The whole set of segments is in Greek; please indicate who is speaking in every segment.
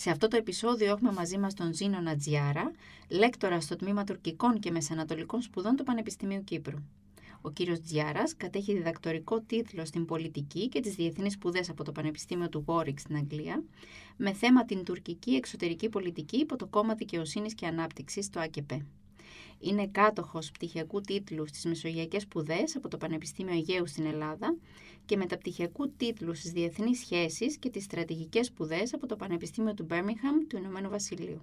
Speaker 1: Σε αυτό το επεισόδιο έχουμε μαζί μας τον Ζήνο Νατζιάρα, λέκτορα στο Τμήμα Τουρκικών και Μεσανατολικών Σπουδών του Πανεπιστημίου Κύπρου. Ο κύριος Τζιάρας κατέχει διδακτορικό τίτλο στην πολιτική και τις διεθνείς σπουδές από το Πανεπιστήμιο του Warwick στην Αγγλία, με θέμα την τουρκική εξωτερική πολιτική υπό το κόμμα δικαιοσύνης και ανάπτυξης, το ΑΚΕΠΕ. Είναι κάτοχος πτυχιακού τίτλου στις Μεσογειακές Σπουδές από το Πανεπιστήμιο Αιγαίου στην Ελλάδα και μεταπτυχιακού τίτλου στις Διεθνείς Σχέσεις και τις Στρατηγικές Σπουδές από το Πανεπιστήμιο του Μπέρμιχαμ του Ηνωμένου Βασιλείου.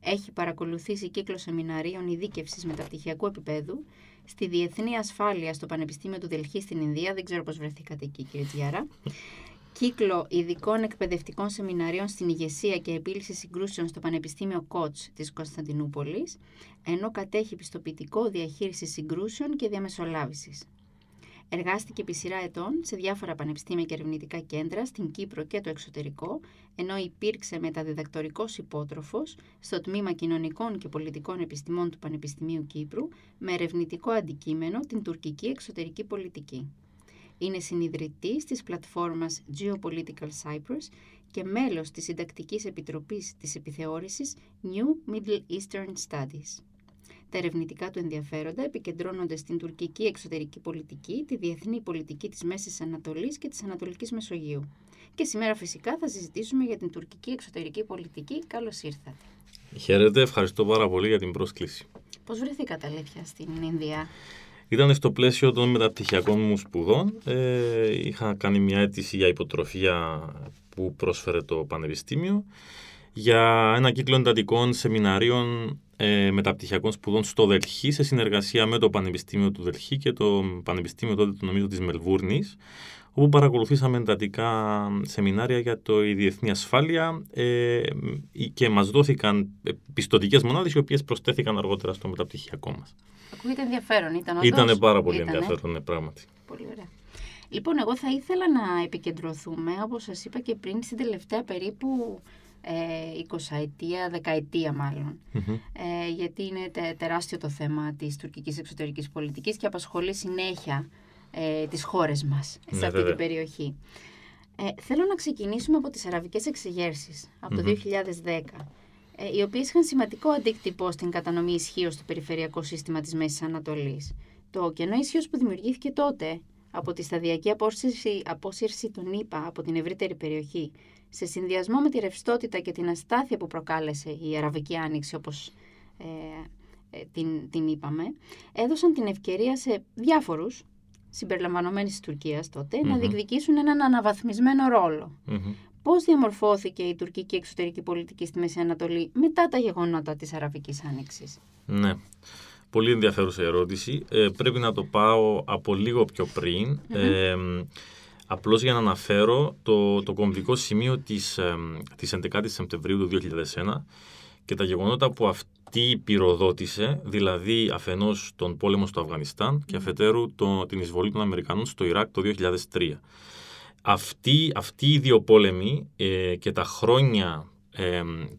Speaker 1: Έχει παρακολουθήσει κύκλο σεμιναρίων ειδίκευσης μεταπτυχιακού επίπεδου στη Διεθνή Ασφάλεια στο Πανεπιστήμιο του Δελχή στην Ινδία. Δεν ξέρω πώς βρεθήκατε εκεί, κύριε Τζιάρα κύκλο ειδικών εκπαιδευτικών σεμιναρίων στην ηγεσία και επίλυση συγκρούσεων στο Πανεπιστήμιο Κότς της Κωνσταντινούπολης, ενώ κατέχει πιστοποιητικό διαχείρισης συγκρούσεων και διαμεσολάβησης. Εργάστηκε επί σειρά ετών σε διάφορα πανεπιστήμια και ερευνητικά κέντρα στην Κύπρο και το εξωτερικό, ενώ υπήρξε μεταδιδακτορικός υπότροφος στο Τμήμα Κοινωνικών και Πολιτικών Επιστημών του Πανεπιστημίου Κύπρου, με ερευνητικό αντικείμενο την τουρκική εξωτερική πολιτική. Είναι συνειδητής της πλατφόρμας Geopolitical Cyprus και μέλος της Συντακτικής Επιτροπής της Επιθεώρησης New Middle Eastern Studies. Τα ερευνητικά του ενδιαφέροντα επικεντρώνονται στην τουρκική εξωτερική πολιτική, τη διεθνή πολιτική της Μέσης Ανατολής και της Ανατολικής Μεσογείου. Και σήμερα φυσικά θα συζητήσουμε για την τουρκική εξωτερική πολιτική. Καλώς ήρθατε.
Speaker 2: Χαίρετε, ευχαριστώ πάρα πολύ για την πρόσκληση.
Speaker 1: Πώς βρεθήκατε αλήθεια στην Ινδία;
Speaker 2: Ήταν στο πλαίσιο των μεταπτυχιακών μου σπουδών. Ε, είχα κάνει μια αίτηση για υποτροφία που πρόσφερε το Πανεπιστήμιο για ένα κύκλο εντατικών σεμιναρίων ε, μεταπτυχιακών σπουδών στο Δελχή σε συνεργασία με το Πανεπιστήμιο του Δελχή και το Πανεπιστήμιο τότε νομίζω της Μελβούρνης όπου παρακολουθήσαμε εντατικά σεμινάρια για το, η διεθνή ασφάλεια ε, και μας δόθηκαν πιστοτικές μονάδες οι οποίες προσθέθηκαν αργότερα στο μεταπτυχιακό μας.
Speaker 1: Ακούγεται ενδιαφέρον, ήταν όντως;
Speaker 2: Ήτανε πάρα πολύ Ήτανε. ενδιαφέρον, ναι, πράγματι.
Speaker 1: Πολύ ωραία. Λοιπόν, εγώ θα ήθελα να επικεντρωθούμε, όπως σας είπα και πριν, στην τελευταία περίπου ε, 20 ετία, δεκαετία μάλλον. Ε, γιατί είναι τεράστιο το θέμα της τουρκικής εξωτερικής πολιτικής και απασχολεί συνέχεια ε, τις χώρες μας σε ναι, αυτή την περιοχή. Ε, θέλω να ξεκινήσουμε από τις αραβικές εξεγέρσεις, από το 2010 ε, οι οποίες είχαν σημαντικό αντίκτυπο στην κατανομή ισχύω στο περιφερειακό σύστημα της Μέσης Ανατολής. Το κενό ισχύω που δημιουργήθηκε τότε από τη σταδιακή απόσυρση, απόσυρση των ΗΠΑ από την ευρύτερη περιοχή, σε συνδυασμό με τη ρευστότητα και την αστάθεια που προκάλεσε η Αραβική Άνοιξη, όπως ε, ε, την, την είπαμε, έδωσαν την ευκαιρία σε διάφορους, συμπεριλαμβανομένης της Τουρκίας τότε, να διεκδικήσουν έναν αναβαθμισμένο Πώς διαμορφώθηκε η τουρκική εξωτερική πολιτική στη Μέση Ανατολή μετά τα γεγονότα της Αραβικής Άνοιξης;
Speaker 2: Ναι. Πολύ ενδιαφέρουσα ερώτηση. Ε, πρέπει να το πάω από λίγο πιο πριν. Ε, απλώς για να αναφέρω το, το κομβικό σημείο της, ε, της 11 Σεπτεμβρίου του 2001 και τα γεγονότα που αυτή πυροδότησε, δηλαδή αφενός τον πόλεμο στο Αφγανιστάν και αφετέρου το, την εισβολή των Αμερικανών στο Ιράκ το 2003 αυτοί, αυτοί οι δύο πόλεμοι ε, και τα χρόνια ε,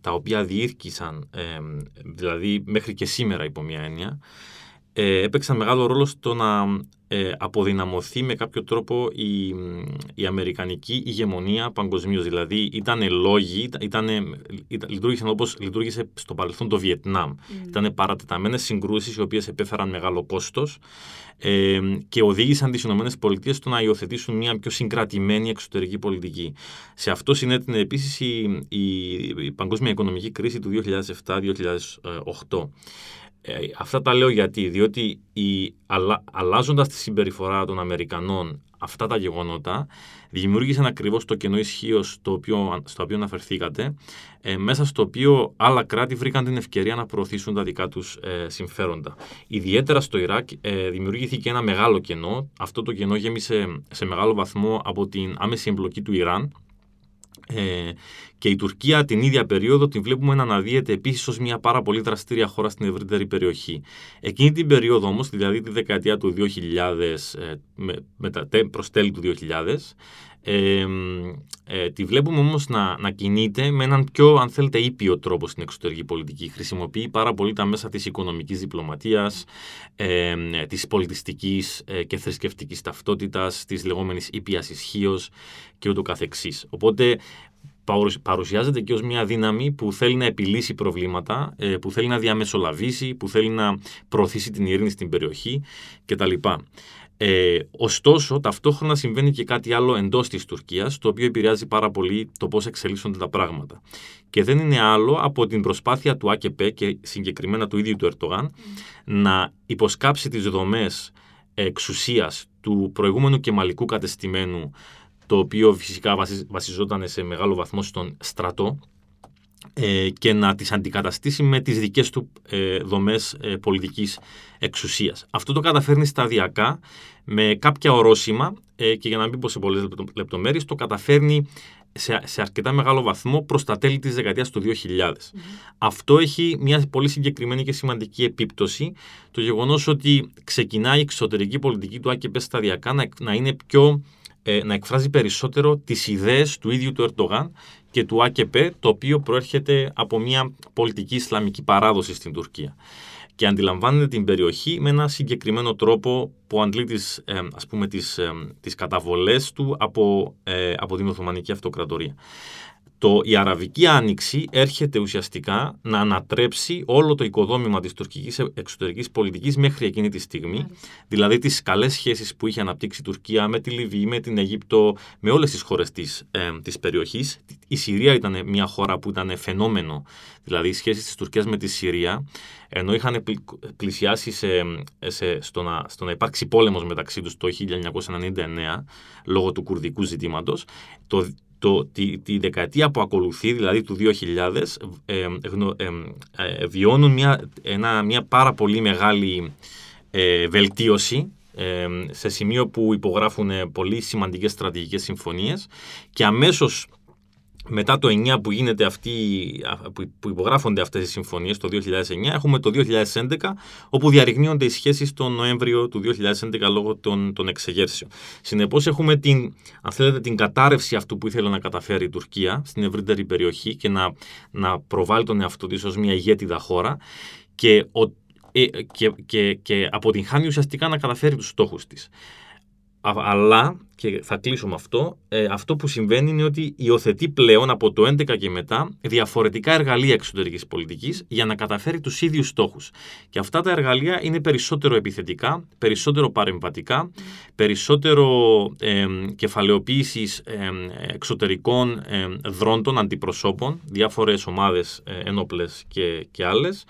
Speaker 2: τα οποία διήρκησαν, ε, δηλαδή μέχρι και σήμερα υπό μια έννοια, ε, έπαιξαν μεγάλο ρόλο στο να ε, αποδυναμωθεί με κάποιο τρόπο η, η αμερικανική ηγεμονία παγκοσμίως. Δηλαδή ήταν λόγοι, ήτανε, ήταν, λειτουργήσαν όπως λειτουργήσε στο παρελθόν το Βιετνάμ. Mm. Ήταν παρατεταμένες συγκρούσεις οι οποίες επέφεραν μεγάλο κόστος ε, και οδήγησαν τις ΗΠΑ στο να υιοθετήσουν μια πιο συγκρατημένη εξωτερική πολιτική. Σε αυτό συνέτεινε επίσης η, η, η παγκόσμια οικονομική κρίση του 2007-2008. Ε, αυτά τα λέω γιατί, διότι η, αλλα, αλλάζοντας τη συμπεριφορά των Αμερικανών αυτά τα γεγονότα δημιούργησαν ακριβώς το κενό ισχύω στο οποίο, στο οποίο αναφερθήκατε ε, μέσα στο οποίο άλλα κράτη βρήκαν την ευκαιρία να προωθήσουν τα δικά τους ε, συμφέροντα. Ιδιαίτερα στο Ιράκ ε, δημιουργήθηκε ένα μεγάλο κενό. Αυτό το κενό γέμισε σε μεγάλο βαθμό από την άμεση εμπλοκή του Ιράν ε, Και η Τουρκία την ίδια περίοδο την βλέπουμε να αναδύεται επίσης ως μια πάρα πολύ δραστήρια χώρα στην ευρύτερη περιοχή. Εκείνη την περίοδο όμως, δηλαδή τη δεκαετία του 2000 με, με προς τέλη του 2000, ε, ε, τη βλέπουμε όμως να, να κινείται με έναν πιο, αν θέλετε, ήπιο τρόπο στην εξωτερική πολιτική. Χρησιμοποιεί πάρα πολύ τα μέσα της οικονομικής διπλωματίας, ε, της πολιτιστικής ε, και θρησκευτικής ταυτότητας, της λεγόμενης ήπιας ισχύως και ούτω καθεξής. Οπότε παρουσιάζεται και ως μια δύναμη που θέλει να επιλύσει προβλήματα, ε, που θέλει να διαμεσολαβήσει, που θέλει να προωθήσει την ειρήνη στην περιοχή κτλ. Ε, ωστόσο, ταυτόχρονα συμβαίνει και κάτι άλλο εντός της Τουρκίας, το οποίο επηρεάζει πάρα πολύ το πώς εξελίσσονται τα πράγματα. Και δεν είναι άλλο από την προσπάθεια του ΑΚΠ και συγκεκριμένα του ίδιου του Ερτογάν να υποσκάψει τις δομές εξουσίας του προηγούμενου και μαλλικού κατεστημένου, το οποίο φυσικά βασιζόταν σε μεγάλο βαθμό στον στρατό, ε, και να τις αντικαταστήσει με τις δικές του ε, δομές ε, πολιτικής εξουσίας. Αυτό το καταφέρνει σταδιακά με κάποια ορόσημα ε, και για να μην πω σε πολλές λεπτομέρειες το καταφέρνει σε, σε αρκετά μεγάλο βαθμό προς τα τέλη της δεκαετίας του 2000. Αυτό έχει μια πολύ συγκεκριμένη και σημαντική επίπτωση το γεγονός ότι ξεκινάει η εξωτερική πολιτική του ΑΚΠ σταδιακά να, να είναι πιο να εκφράζει περισσότερο τις ιδέες του ίδιου του Ερντογάν και του ΑΚΠ, το οποίο προέρχεται από μια πολιτική Ισλαμική παράδοση στην Τουρκία. Και αντιλαμβάνεται την περιοχή με ένα συγκεκριμένο τρόπο που αντλεί τις, ε, ας πούμε, τις, ε, τις καταβολές του από, ε, από την Οθωμανική Αυτοκρατορία το, η Αραβική Άνοιξη έρχεται ουσιαστικά να ανατρέψει όλο το οικοδόμημα της τουρκικής εξωτερικής πολιτικής μέχρι εκείνη τη στιγμή, δηλαδή τις καλές σχέσεις που είχε αναπτύξει η Τουρκία με τη Λιβύη, με την Αίγυπτο, με όλες τις χώρες της, ε, της περιοχής. Η Συρία ήταν μια χώρα που ήταν φαινόμενο, δηλαδή οι σχέσεις της Τουρκίας με τη Συρία, ενώ είχαν πλησιάσει σε, σε, στο, να, στο να υπάρξει πόλεμος μεταξύ τους το 1999 λόγω του κουρδικού ζητήματος, το, το, τη, τη δεκαετία που ακολουθεί, δηλαδή του 2000, ε, ε, βιώνουν μια, ένα, μια πάρα πολύ μεγάλη ε, βελτίωση σε σημείο που υπογράφουν πολύ σημαντικές στρατηγικές και αμέσως μετά το 9 που, γίνεται αυτή, που υπογράφονται αυτές οι συμφωνίες το 2009 έχουμε το 2011 όπου διαρριγνύονται οι σχέσεις τον Νοέμβριο του 2011 λόγω των, των εξεγέρσεων. Συνεπώς έχουμε την, αν θέλετε, την κατάρρευση αυτού που ήθελε να καταφέρει η Τουρκία στην ευρύτερη περιοχή και να, να προβάλλει τον εαυτό της ως μια ηγέτιδα χώρα και, ο, ε, και, και, και αποτυγχάνει ουσιαστικά να καταφέρει τους στόχους της αλλά, και θα κλείσω με αυτό, ε, αυτό που συμβαίνει είναι ότι υιοθετεί πλέον από το 11 και μετά διαφορετικά εργαλεία εξωτερικής πολιτικής για να καταφέρει τους ίδιους στόχους. Και αυτά τα εργαλεία είναι περισσότερο επιθετικά, περισσότερο παρεμβατικά, περισσότερο ε, κεφαλαιοποίησης ε, εξωτερικών ε, δρόντων, αντιπροσώπων, διάφορες ομάδες ε, ενόπλες και, και άλλες,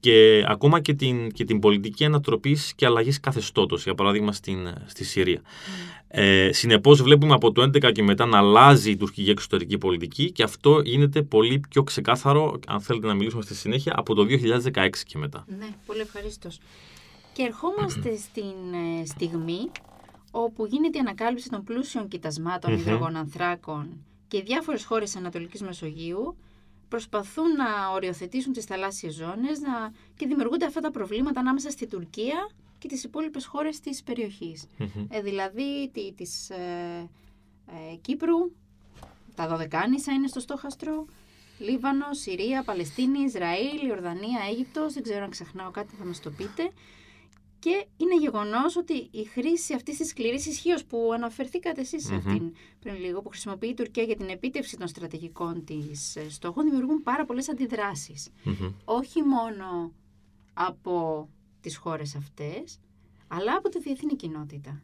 Speaker 2: και ακόμα και την, και την πολιτική ανατροπής και αλλαγής καθεστώτος, για παράδειγμα στην, στη Συρία. Mm. Ε, Συνεπώς, βλέπουμε από το 2011 και μετά να αλλάζει η τουρκική εξωτερική πολιτική και αυτό γίνεται πολύ πιο ξεκάθαρο, αν θέλετε να μιλήσουμε στη συνέχεια, από το 2016 και μετά.
Speaker 1: Ναι, πολύ ευχαρίστως. Και ερχόμαστε στην ε, στιγμή όπου γίνεται η ανακάλυψη των πλούσιων κοιτασμάτων υδρογονανθράκων και διάφορες χώρες Ανατολικής Μεσογείου προσπαθούν να οριοθετήσουν τις θαλάσσιες ζώνες να... και δημιουργούνται αυτά τα προβλήματα ανάμεσα στη Τουρκία και τις υπόλοιπες χώρες της περιοχης Ε, δηλαδή τη, της ε, ε, Κύπρου, τα Δωδεκάνησα είναι στο στόχαστρο, Λίβανος, Συρία, Παλαιστίνη, Ισραήλ, Ιορδανία, Αίγυπτος, δεν ξέρω αν ξεχνάω κάτι θα μας το πείτε. Και είναι γεγονός ότι η χρήση αυτής της σκληρής ισχύως που αναφερθήκατε εσείς mm-hmm. αυτήν πριν λίγο, που χρησιμοποιεί η Τουρκία για την επίτευξη των στρατηγικών της ε, στόχων, δημιουργούν πάρα πολλές Όχι μόνο από τις χώρες αυτές, αλλά από τη διεθνή κοινότητα.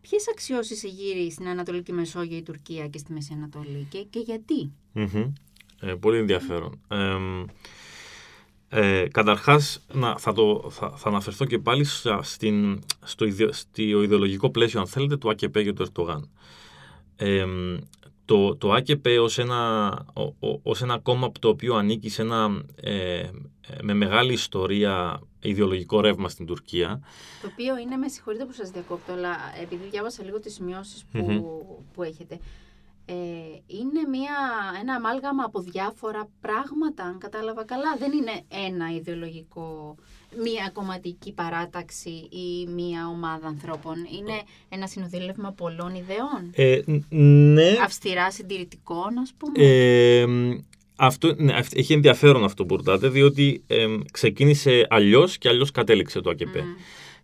Speaker 1: Ποιες αξιώσεις εγείρει στην Ανατολική Μεσόγειο η Τουρκία και στη Μέση Ανατολή και, και γιατί;
Speaker 2: Ε, πολύ ενδιαφέρον. Ε, ε, καταρχάς, να, θα, το, θα, θα αναφερθώ και πάλι στην, στο, ιδεολογικό πλαίσιο, αν θέλετε, του ΑΚΠ και του Ερτογάν. Ε, το, το ΑΚΠ ως ένα, ως ένα κόμμα το οποίο ανήκει σε ένα, ε, με μεγάλη ιστορία ιδεολογικό ρεύμα στην Τουρκία.
Speaker 1: Το οποίο είναι, με συγχωρείτε που σας διακόπτω, αλλά επειδή διάβασα λίγο τις σημειώσεις που, που έχετε, ε, είναι μια, ένα αμάλγαμα από διάφορα πράγματα, αν κατάλαβα καλά. Δεν είναι ένα ιδεολογικό, μια κομματική παράταξη ή μια ομάδα ανθρώπων. Είναι ένα συνοδήλευμα πολλών ιδεών.
Speaker 2: Ε, ναι.
Speaker 1: Αυστηρά συντηρητικών, ας πούμε.
Speaker 2: Ε, αυτό, ναι, έχει ενδιαφέρον αυτό που ρωτάτε, διότι ε, ξεκίνησε αλλιώς και αλλιώς κατέληξε το ΑΚΕΠ.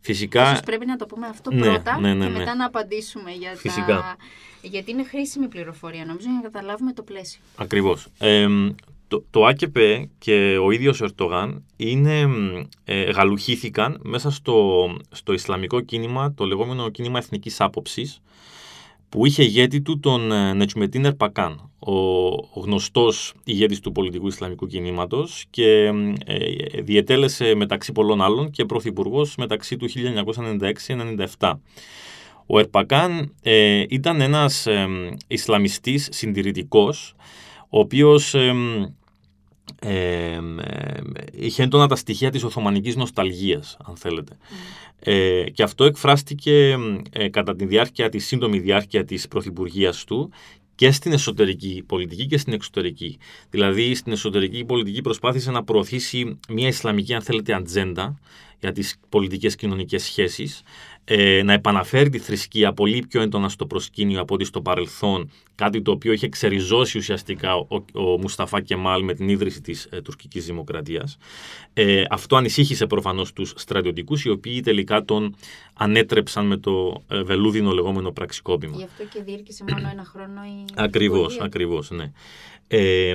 Speaker 1: Φυσικά... Ίσως πρέπει να το πούμε αυτό ναι, πρώτα ναι, ναι, και μετά να απαντήσουμε για Φυσικά. τα... Γιατί είναι χρήσιμη πληροφορία, νομίζω, για να καταλάβουμε το πλαίσιο.
Speaker 2: Ακριβώς. Ε, το, το ΑΚΠ και ο ίδιος ο Ερτογάν είναι, ε, γαλουχήθηκαν μέσα στο, στο Ισλαμικό κίνημα, το λεγόμενο κίνημα εθνικής άποψης, που είχε ηγέτη του τον ε, Νετσμετίν Ερπακάν, ο γνωστός ηγέτης του πολιτικού Ισλαμικού κινήματος και ε, διετέλεσε μεταξύ πολλών άλλων και πρωθυπουργός μεταξύ του 1996-97. Ο Ερπακάν ε, ήταν ένας ε, Ισλαμιστής συντηρητικός, ο οποίος ε, είχε έντονα τα στοιχεία της Οθωμανικής νοσταλγίας, αν θέλετε. Ε, και αυτό εκφράστηκε ε, κατά τη διάρκεια, τη σύντομη διάρκεια της πρωθυπουργίας του και στην εσωτερική πολιτική και στην εξωτερική. Δηλαδή, στην εσωτερική πολιτική προσπάθησε να προωθήσει μια Ισλαμική, αν θέλετε, ατζέντα για τις πολιτικές κοινωνικές σχέσεις, ε, να επαναφέρει τη θρησκεία πολύ πιο έντονα στο προσκήνιο από ό,τι στο παρελθόν, κάτι το οποίο είχε ξεριζώσει ουσιαστικά ο, ο Μουσταφά Κεμάλ με την ίδρυση της ε, τουρκικής δημοκρατίας. Ε, αυτό ανησύχησε προφανώς τους στρατιωτικούς, οι οποίοι τελικά τον ανέτρεψαν με το ε, βελούδινο λεγόμενο πραξικόπημα.
Speaker 1: Γι' αυτό και διήρκησε μόνο ένα χρόνο η
Speaker 2: Ακριβώς, ακριβώς, ναι. Ε,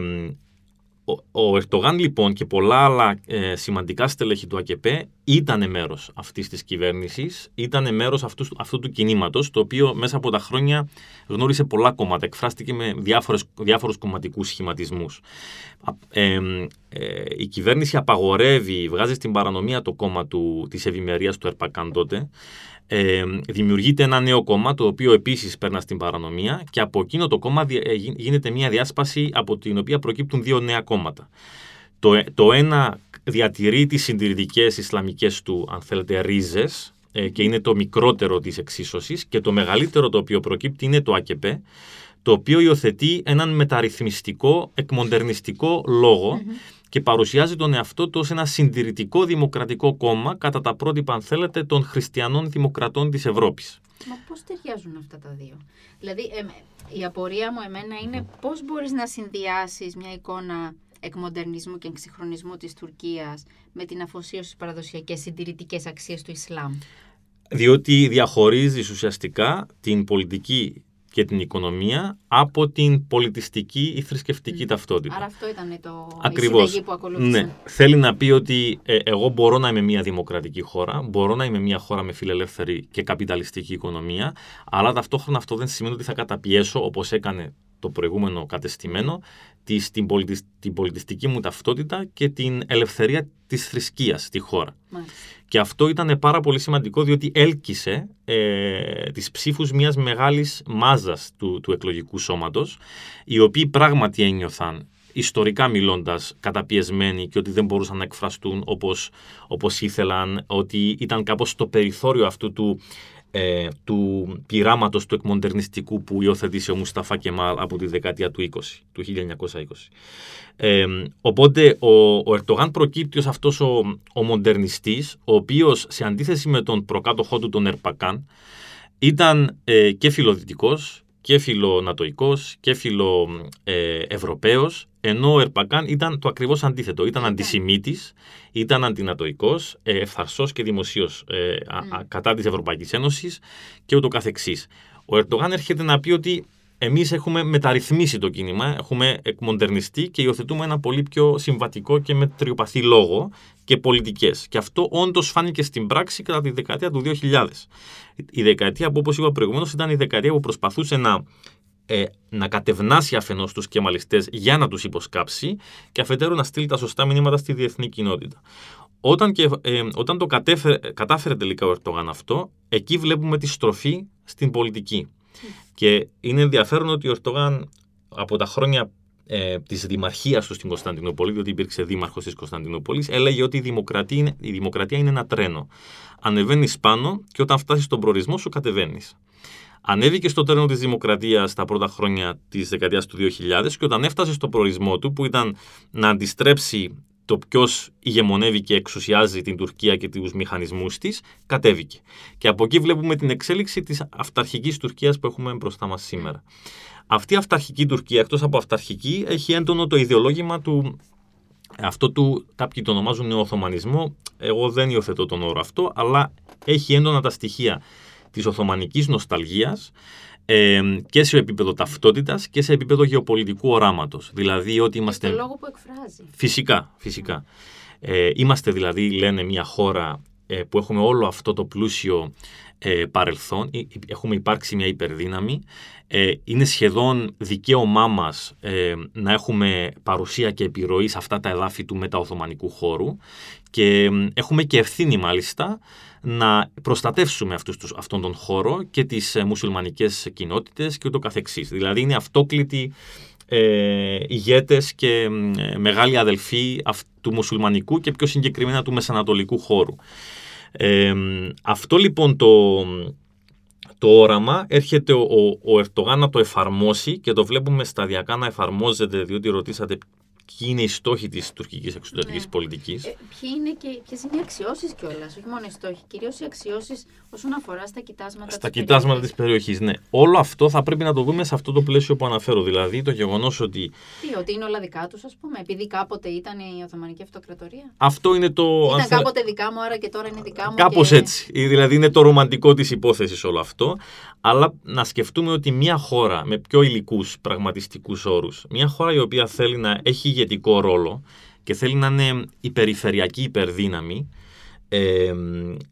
Speaker 2: ο Ερτογάν λοιπόν και πολλά άλλα ε, σημαντικά στελέχη του ΑΚΠ ήταν μέρος αυτής της κυβέρνησης, ήταν μέρος αυτούς, αυτού του κινήματος, το οποίο μέσα από τα χρόνια γνώρισε πολλά κόμματα, εκφράστηκε με διάφορες, διάφορους κομματικούς σχηματισμούς. Ε, ε, η κυβέρνηση απαγορεύει, βγάζει στην παρανομία το κόμμα του, της ευημερίας του Ερπακάν τότε, ε, δημιουργείται ένα νέο κόμμα το οποίο επίσης περνά στην παρανομία και από εκείνο το κόμμα ε, γίνεται μια διάσπαση από την οποία προκύπτουν δύο νέα κόμματα. Το, ε, το ένα διατηρεί τις συντηρητικές ισλαμικές του αν θέλετε ρίζες ε, και είναι το μικρότερο της εξίσωσης και το μεγαλύτερο το οποίο προκύπτει είναι το ΑΚΠ το οποίο υιοθετεί έναν μεταρρυθμιστικό, εκμοντερνιστικό και παρουσιάζει τον εαυτό του ως ένα συντηρητικό δημοκρατικό κόμμα κατά τα πρότυπα, αν θέλετε, των χριστιανών δημοκρατών της Ευρώπης.
Speaker 1: Μα πώς ταιριάζουν αυτά τα δύο; Δηλαδή, η απορία μου εμένα είναι πώς μπορείς να συνδυάσεις μια εικόνα εκμοντερνισμού και εξυγχρονισμού της Τουρκίας με την αφοσίωση στις παραδοσιακές συντηρητικές αξίες του Ισλάμ;
Speaker 2: Διότι διαχωρίζεις ουσιαστικά την πολιτική και την οικονομία από την πολιτιστική ή θρησκευτική ταυτότητα.
Speaker 1: Άρα αυτό ήταν το Ακριβώς. η που ακολούθησε.
Speaker 2: Ναι. Θέλει να πει ότι ε, εγώ μπορώ να είμαι μια δημοκρατική χώρα, μπορώ να είμαι μια χώρα με φιλελεύθερη και καπιταλιστική οικονομία, αλλά ταυτόχρονα αυτό δεν σημαίνει ότι θα καταπιέσω, όπως έκανε το προηγούμενο κατεστημένο, της, την, την πολιτιστική μου ταυτότητα και την ελευθερία της θρησκείας στη χώρα. Και αυτό ήταν πάρα πολύ σημαντικό διότι έλκυσε ε, τις ψήφους μιας μεγάλης μάζας του, του εκλογικού σώματος οι οποίοι πράγματι ένιωθαν ιστορικά μιλώντας καταπιεσμένοι και ότι δεν μπορούσαν να εκφραστούν όπως, όπως ήθελαν, ότι ήταν κάπως στο περιθώριο αυτού του ε, του πειράματος του εκμοντερνιστικού που υιοθετήσε ο Μουσταφά Κεμάλ από τη δεκαετία του 20, του 1920. Ε, οπότε ο, ο Ερτογάν προκύπτει ως αυτός ο, ο μοντερνιστής, ο οποίος σε αντίθεση με τον προκάτοχό του τον Ερπακάν ήταν ε, και φιλοδυτικός και φιλονατοικός και φιλοευρωπαίος, ε, ενώ ο Ερπακάν ήταν το ακριβώς αντίθετο. Ήταν αντισημίτης, ήταν αντινατοικός, ε, ευθαρσός και δημοσίως ε, κατά της Ευρωπαϊκής Ένωσης και ούτω καθεξής. Ο Ερτογάν έρχεται να πει ότι Εμείς έχουμε μεταρρυθμίσει το κίνημα, έχουμε εκμοντερνιστεί και υιοθετούμε ένα πολύ πιο συμβατικό και μετριοπαθή λόγο και πολιτικές. Και αυτό όντως φάνηκε στην πράξη κατά τη δεκαετία του 2000. Η δεκαετία που, όπως είπα προηγουμένως, ήταν η δεκαετία που προσπαθούσε να, ε, να κατευνάσει αφενός τους κεμαλιστές για να τους υποσκάψει και αφετέρου να στείλει τα σωστά μηνύματα στη διεθνή κοινότητα. Όταν, και, ε, όταν το κατέφερε, κατάφερε τελικά ο Ερτογάν αυτό, εκεί βλέπουμε τη στροφή στην πολιτική. Και είναι ενδιαφέρον ότι ο Ερτογάν από τα χρόνια ε, της δημαρχίας του στην Κωνσταντινούπολη, διότι υπήρξε δήμαρχος της Κωνσταντινούπολης, έλεγε ότι η δημοκρατία, είναι, η δημοκρατία είναι ένα τρένο. Ανεβαίνεις πάνω και όταν φτάσεις στον προορισμό σου κατεβαίνεις. ανέβηκε στο τρένο της δημοκρατίας τα πρώτα χρόνια της δεκαετίας του 2000 και όταν έφτασε στο προορισμό του που ήταν να αντιστρέψει το ποιος ηγεμονεύει και εξουσιάζει την Τουρκία και τους μηχανισμούς της, κατέβηκε. Και από εκεί βλέπουμε την εξέλιξη της αυταρχικής Τουρκίας που έχουμε μπροστά μας σήμερα. Αυτή η αυταρχική Τουρκία, εκτός από αυταρχική, έχει έντονο το ιδεολόγημα του. Αυτό του, κάποιοι το ονομάζουν νεοοθωμανισμό. Εγώ δεν υιοθετώ τον όρο αυτό, αλλά έχει έντονα τα στοιχεία της Οθωμανικής νοσταλγίας ε, και σε επίπεδο ταυτότητας και σε επίπεδο γεωπολιτικού οράματος. Δηλαδή ότι είμαστε...
Speaker 1: Και το λόγο που εκφράζει.
Speaker 2: Φυσικά, φυσικά. Ε, είμαστε δηλαδή, λένε, μια χώρα ε, που έχουμε όλο αυτό το πλούσιο ε, παρελθόν, έχουμε υπάρξει μια υπερδύναμη, ε, είναι σχεδόν δικαίωμά μας ε, να έχουμε παρουσία και επιρροή σε αυτά τα εδάφη του μεταοθωμανικού χώρου και έχουμε και ευθύνη μάλιστα να προστατεύσουμε αυτούς τους, αυτόν τον χώρο και τις ε, μουσουλμανικές κοινότητες και ούτω καθεξής. Δηλαδή είναι αυτόκλητοι ε, ηγέτες και ε, μεγάλοι αδελφοί του μουσουλμανικού και πιο συγκεκριμένα του μεσανατολικού χώρου. Ε, αυτό λοιπόν το, το όραμα έρχεται ο, ο, ο Ερτογάν να το εφαρμόσει και το βλέπουμε σταδιακά να εφαρμόζεται διότι ρωτήσατε ποιοι είναι οι στόχοι της τουρκικής εξωτερικής ναι. πολιτικής. Ε,
Speaker 1: ποιε είναι, είναι οι αξιώσεις κιόλας, όχι μόνο οι στόχοι, κυρίως οι αξιώσεις όσον αφορά στα κοιτάσματα
Speaker 2: Στα κοιτάσματα της περιοχής, ναι. Όλο αυτό θα πρέπει να το δούμε σε αυτό το πλαίσιο που αναφέρω. Δηλαδή το γεγονός ότι.
Speaker 1: Τι, ότι είναι όλα δικά τους, ας πούμε, επειδή κάποτε ήταν η Οθωμανική Αυτοκρατορία;
Speaker 2: Αυτό είναι το.
Speaker 1: Ήταν κάποτε δικά μου, άρα και τώρα είναι δικά μου.
Speaker 2: Κάπως
Speaker 1: και...
Speaker 2: έτσι. Δηλαδή είναι το ρομαντικό της υπόθεσης όλο αυτό. Αλλά να σκεφτούμε ότι μια χώρα με πιο υλικούς πραγματιστικούς όρους, μια χώρα η οποία θέλει να έχει ηγετικό ρόλο και θέλει να είναι η περιφερειακή υπερδύναμη, ε,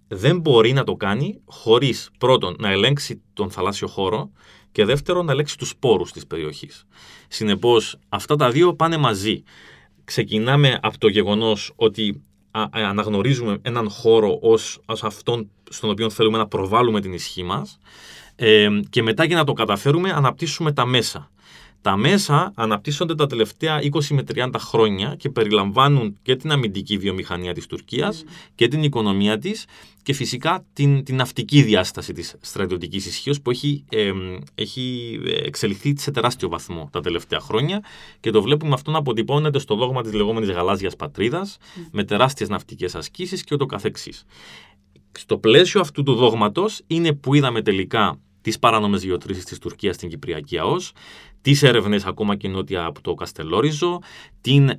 Speaker 2: δεν μπορεί να το κάνει χωρίς πρώτον να ελέγξει τον θαλάσσιο χώρο και δεύτερον να ελέγξει τους σπόρους της περιοχής. Συνεπώς αυτά τα δύο πάνε μαζί. Ξεκινάμε από το γεγονός ότι αναγνωρίζουμε έναν χώρο ως, ως αυτόν στον οποίο θέλουμε να προβάλλουμε την ισχύ μας ε, και μετά για να το καταφέρουμε αναπτύσσουμε τα μέσα. Τα μέσα αναπτύσσονται τα τελευταία 20 με 30 χρόνια και περιλαμβάνουν και την αμυντική βιομηχανία της Τουρκίας και την οικονομία της και φυσικά την, την ναυτική διάσταση της στρατιωτικής ισχύως που έχει, έχει εξελιχθεί σε τεράστιο βαθμό τα τελευταία χρόνια και το βλέπουμε αυτό να αποτυπώνεται στο δόγμα της λεγόμενης γαλάζιας πατρίδας με τεράστιες ναυτικές ασκήσεις και ούτω καθεξής. Στο πλαίσιο αυτού του δόγματος είναι που είδαμε τελικά τις παράνομες γεωτρήσεις της Τουρκίας στην Κυπριακή ΑΟΣ, τις έρευνες ακόμα και νότια από το Καστελόριζο, την,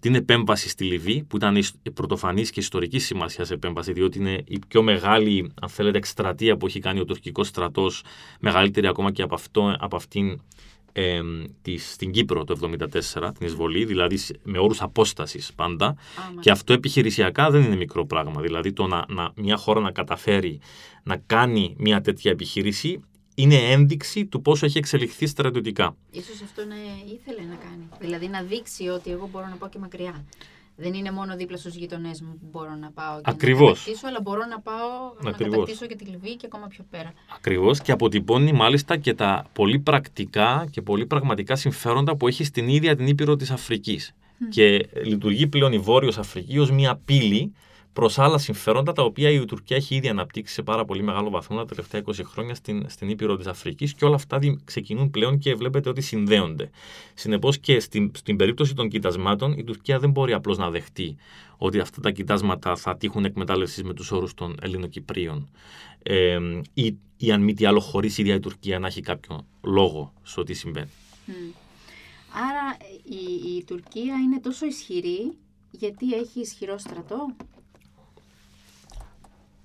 Speaker 2: την επέμβαση στη Λιβύη, που ήταν η πρωτοφανής και ιστορικής σημασίας επέμβαση, διότι είναι η πιο μεγάλη, αν θέλετε, εκστρατεία που έχει κάνει ο τουρκικός στρατός, μεγαλύτερη ακόμα και από, αυτό, από αυτήν ε, της, στην Κύπρο το 1974, την εισβολή, δηλαδή με όρους απόστασης πάντα. και αυτό επιχειρησιακά δεν είναι μικρό πράγμα. Δηλαδή το να, να, μια χώρα να καταφέρει να κάνει μια τέτοια επιχείρηση είναι ένδειξη του πόσο έχει εξελιχθεί στρατιωτικά.
Speaker 1: Ίσως αυτό να ήθελε να κάνει. Δηλαδή να δείξει ότι εγώ μπορώ να πάω και μακριά. Δεν είναι μόνο δίπλα στους γειτονές μου που μπορώ να πάω και
Speaker 2: Ακριβώς.
Speaker 1: να κατακτήσω, αλλά μπορώ να πάω Ακριβώς. να κατακτήσω και τη Λιβύη και ακόμα πιο πέρα.
Speaker 2: Ακριβώς και αποτυπώνει μάλιστα και τα πολύ πρακτικά και πολύ πραγματικά συμφέροντα που έχει στην ίδια την Ήπειρο της Αφρικής. Και λειτουργεί πλέον η Βόρειος Αφρική ως μια πύλη προς άλλα συμφέροντα τα οποία η Τουρκία έχει ήδη αναπτύξει σε πάρα πολύ μεγάλο βαθμό τα τελευταία 20 χρόνια στην, στην Ήπειρο της Αφρικής και όλα αυτά ξεκινούν πλέον και βλέπετε ότι συνδέονται. Συνεπώς και στην, στην περίπτωση των κοιτασμάτων η Τουρκία δεν μπορεί απλώς να δεχτεί ότι αυτά τα κοιτάσματα θα τύχουν εκμετάλλευσης με τους όρους των Ελληνοκυπρίων ε, ή, ή αν μη τι άλλο χωρίς η ίδια η Τουρκία να έχει κάποιο λόγο σε ό,τι συμβαίνει.
Speaker 1: Άρα η, η Τουρκία είναι τόσο ισχυρή γιατί έχει ισχυρό στρατό;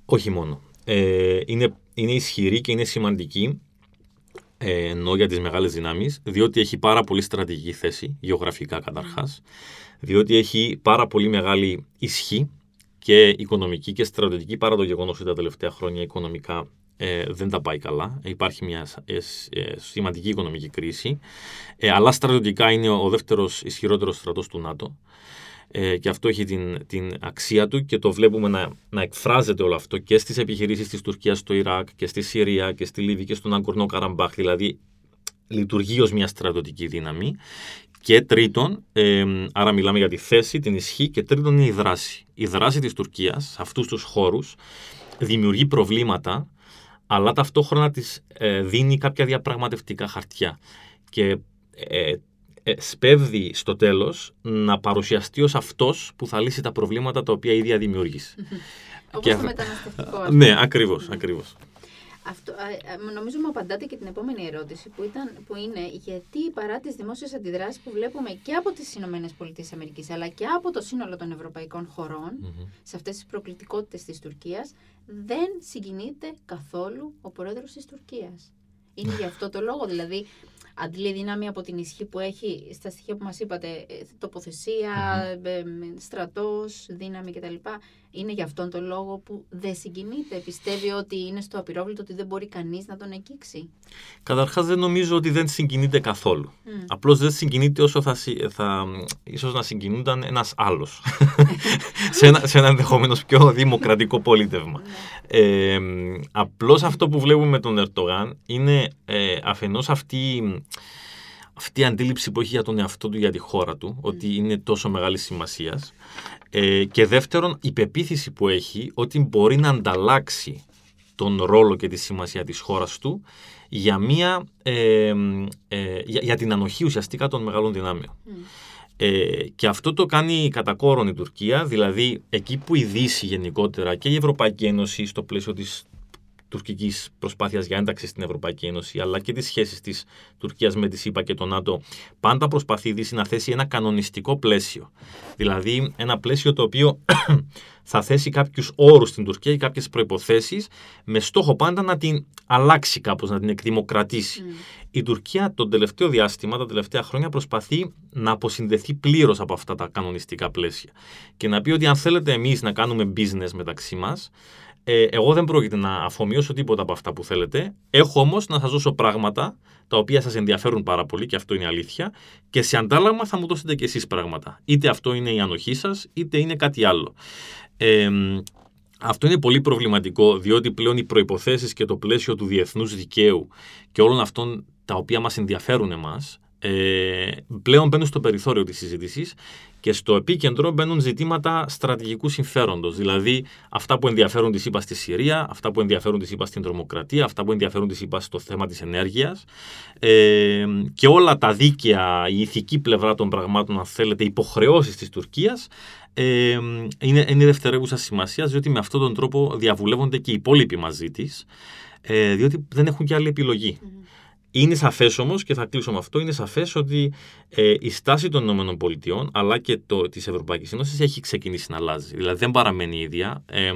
Speaker 2: Όχι μόνο. Ε, είναι, είναι ισχυρή και είναι σημαντική ε, ενώ για τις μεγάλες δυνάμεις, διότι έχει πάρα πολύ στρατηγική θέση, γεωγραφικά καταρχάς, διότι έχει πάρα πολύ μεγάλη ισχύ και οικονομική και στρατηγική, παρά το γεγονός ότι τα τελευταία χρόνια οικονομικά ε, δεν τα πάει καλά. Υπάρχει μια ε, ε, σημαντική οικονομική κρίση, ε, αλλά στρατιωτικά είναι ο, ο δεύτερος ισχυρότερος στρατός του ΝΑΤΟ ε, και αυτό έχει την, την αξία του και το βλέπουμε να, να εκφράζεται όλο αυτό και στις επιχειρήσεις της Τουρκίας στο Ιράκ και στη Συρία και στη Λίβη και στον Αγκορνό Καραμπάχ, δηλαδή λειτουργεί ως μια στρατιωτική δύναμη και τρίτον, ε, άρα μιλάμε για τη θέση, την ισχύ και τρίτον είναι η δράση. Η δράση της Τουρκίας σε αυτούς τους χώρους δημιουργεί προβλήματα αλλά ταυτόχρονα της ε, δίνει κάποια διαπραγματευτικά χαρτιά. Και ε, ε, σπέβδει στο τέλος να παρουσιαστεί ως αυτός που θα λύσει τα προβλήματα τα οποία η ίδια δημιούργησε.
Speaker 1: Όπως το μεταναστευτικό. ας
Speaker 2: Ναι,
Speaker 1: πούμε.
Speaker 2: ακριβώς, ακριβώς.
Speaker 1: Αυτό, α, α, νομίζω μου απαντάτε και την επόμενη ερώτηση που, ήταν, που είναι γιατί παρά τις δημόσιες αντιδράσεις που βλέπουμε και από τις Ηνωμένες Πολιτείες Αμερικής αλλά και από το σύνολο των ευρωπαϊκών χωρών
Speaker 2: Μμμ.
Speaker 1: σε αυτές τις προκλητικότητες της Τουρκίας δεν συγκινείται καθόλου ο πρόεδρος της Τουρκίας. Είναι γι' αυτό το λόγο, δηλαδή αντλεί δύναμη από την ισχύ που έχει στα στοιχεία που μας είπατε, ε, τοποθεσία, ε, μ, στρατός, δύναμη κτλ. Είναι γι' αυτόν τον λόγο που δεν συγκινείται. Πιστεύει ότι είναι στο απειρόβλητο ότι δεν μπορεί κανείς να τον αγγίξει.
Speaker 2: Καταρχάς δεν νομίζω ότι δεν συγκινείται καθόλου.
Speaker 1: Μμ.
Speaker 2: Απλώς δεν συγκινείται όσο θα, συ- θα ίσως να συγκινούνταν ένας άλλος. σε, ένα, σε ένα ενδεχομένω πιο δημοκρατικό πολίτευμα.
Speaker 1: Ναι.
Speaker 2: Ε, απλώς αυτό που βλέπουμε με τον Ερτογάν είναι ε, αφενός αυτή, αυτή η αντίληψη που έχει για τον εαυτό του, για τη χώρα του, ότι είναι τόσο μεγάλης σημασίας. Ε, και δεύτερον, η πεποίθηση που έχει ότι μπορεί να ανταλλάξει τον ρόλο και τη σημασία της χώρας του για, μια, ε, ε, για, για την ανοχή ουσιαστικά των μεγάλων δυνάμεων.
Speaker 1: Μμ.
Speaker 2: Ε, και αυτό το κάνει κατά κόρον η Τουρκία, δηλαδή εκεί που η Δύση γενικότερα και η Ευρωπαϊκή Ένωση στο πλαίσιο της τουρκικής προσπάθειας για ένταξη στην Ευρωπαϊκή Ένωση, αλλά και τις σχέσεις της Τουρκίας με τη ΣΥΠΑ και τον ΝΑΤΟ, πάντα προσπαθεί η Δύση να θέσει ένα κανονιστικό πλαίσιο. Δηλαδή ένα πλαίσιο το οποίο θα θέσει κάποιους όρους στην Τουρκία ή κάποιες προϋποθέσεις με στόχο πάντα να την αλλάξει κάπως, να την εκδημοκρατήσει.
Speaker 1: Μμ.
Speaker 2: Η Τουρκία τον τελευταίο διάστημα, τα τελευταία χρόνια, προσπαθεί να αποσυνδεθεί πλήρως από αυτά τα κανονιστικά πλαίσια. Και να πει ότι αν θέλετε εμείς να κάνουμε business μεταξύ μας, ε, εγώ δεν πρόκειται να αφομοιώσω τίποτα από αυτά που θέλετε. Έχω όμως να σας δώσω πράγματα τα οποία σας ενδιαφέρουν πάρα πολύ και αυτό είναι αλήθεια. Και σε αντάλλαγμα θα μου δώσετε κι εσείς πράγματα. Είτε αυτό είναι η ανοχή σας, είτε είναι κάτι άλλο. Ε, αυτό είναι πολύ προβληματικό, διότι πλέον οι προϋποθέσεις και το πλαίσιο του διεθνούς δικαίου και όλων αυτών τα οποία μας ενδιαφέρουν εμάς, ε, πλέον μπαίνουν στο περιθώριο της συζήτησης και στο επίκεντρο μπαίνουν ζητήματα στρατηγικού συμφέροντος. Δηλαδή αυτά που ενδιαφέρουν τη ΣΥΠΑ στη Συρία, αυτά που ενδιαφέρουν τη ΣΥΠΑ στην τρομοκρατία, αυτά που ενδιαφέρουν τη ΣΥΠΑ στο θέμα της ενέργειας ε, και όλα τα δίκαια, η ηθική πλευρά των πραγμάτων, αν θέλετε, υποχρεώσεις της Τουρκίας ε, είναι, είναι δευτερεύουσα σημασία, διότι με αυτόν τον τρόπο διαβουλεύονται και οι υπόλοιποι μαζί της, ε, διότι δεν έχουν και άλλη επιλογή.
Speaker 1: Μμ.
Speaker 2: Είναι σαφές όμως, και θα κλείσω με αυτό, είναι σαφές ότι ε, η στάση των ΗΠΑ αλλά και της Ευρωπαϊκής Ένωσης έχει ξεκινήσει να αλλάζει. Δηλαδή δεν παραμένει η ίδια. Ε, ε,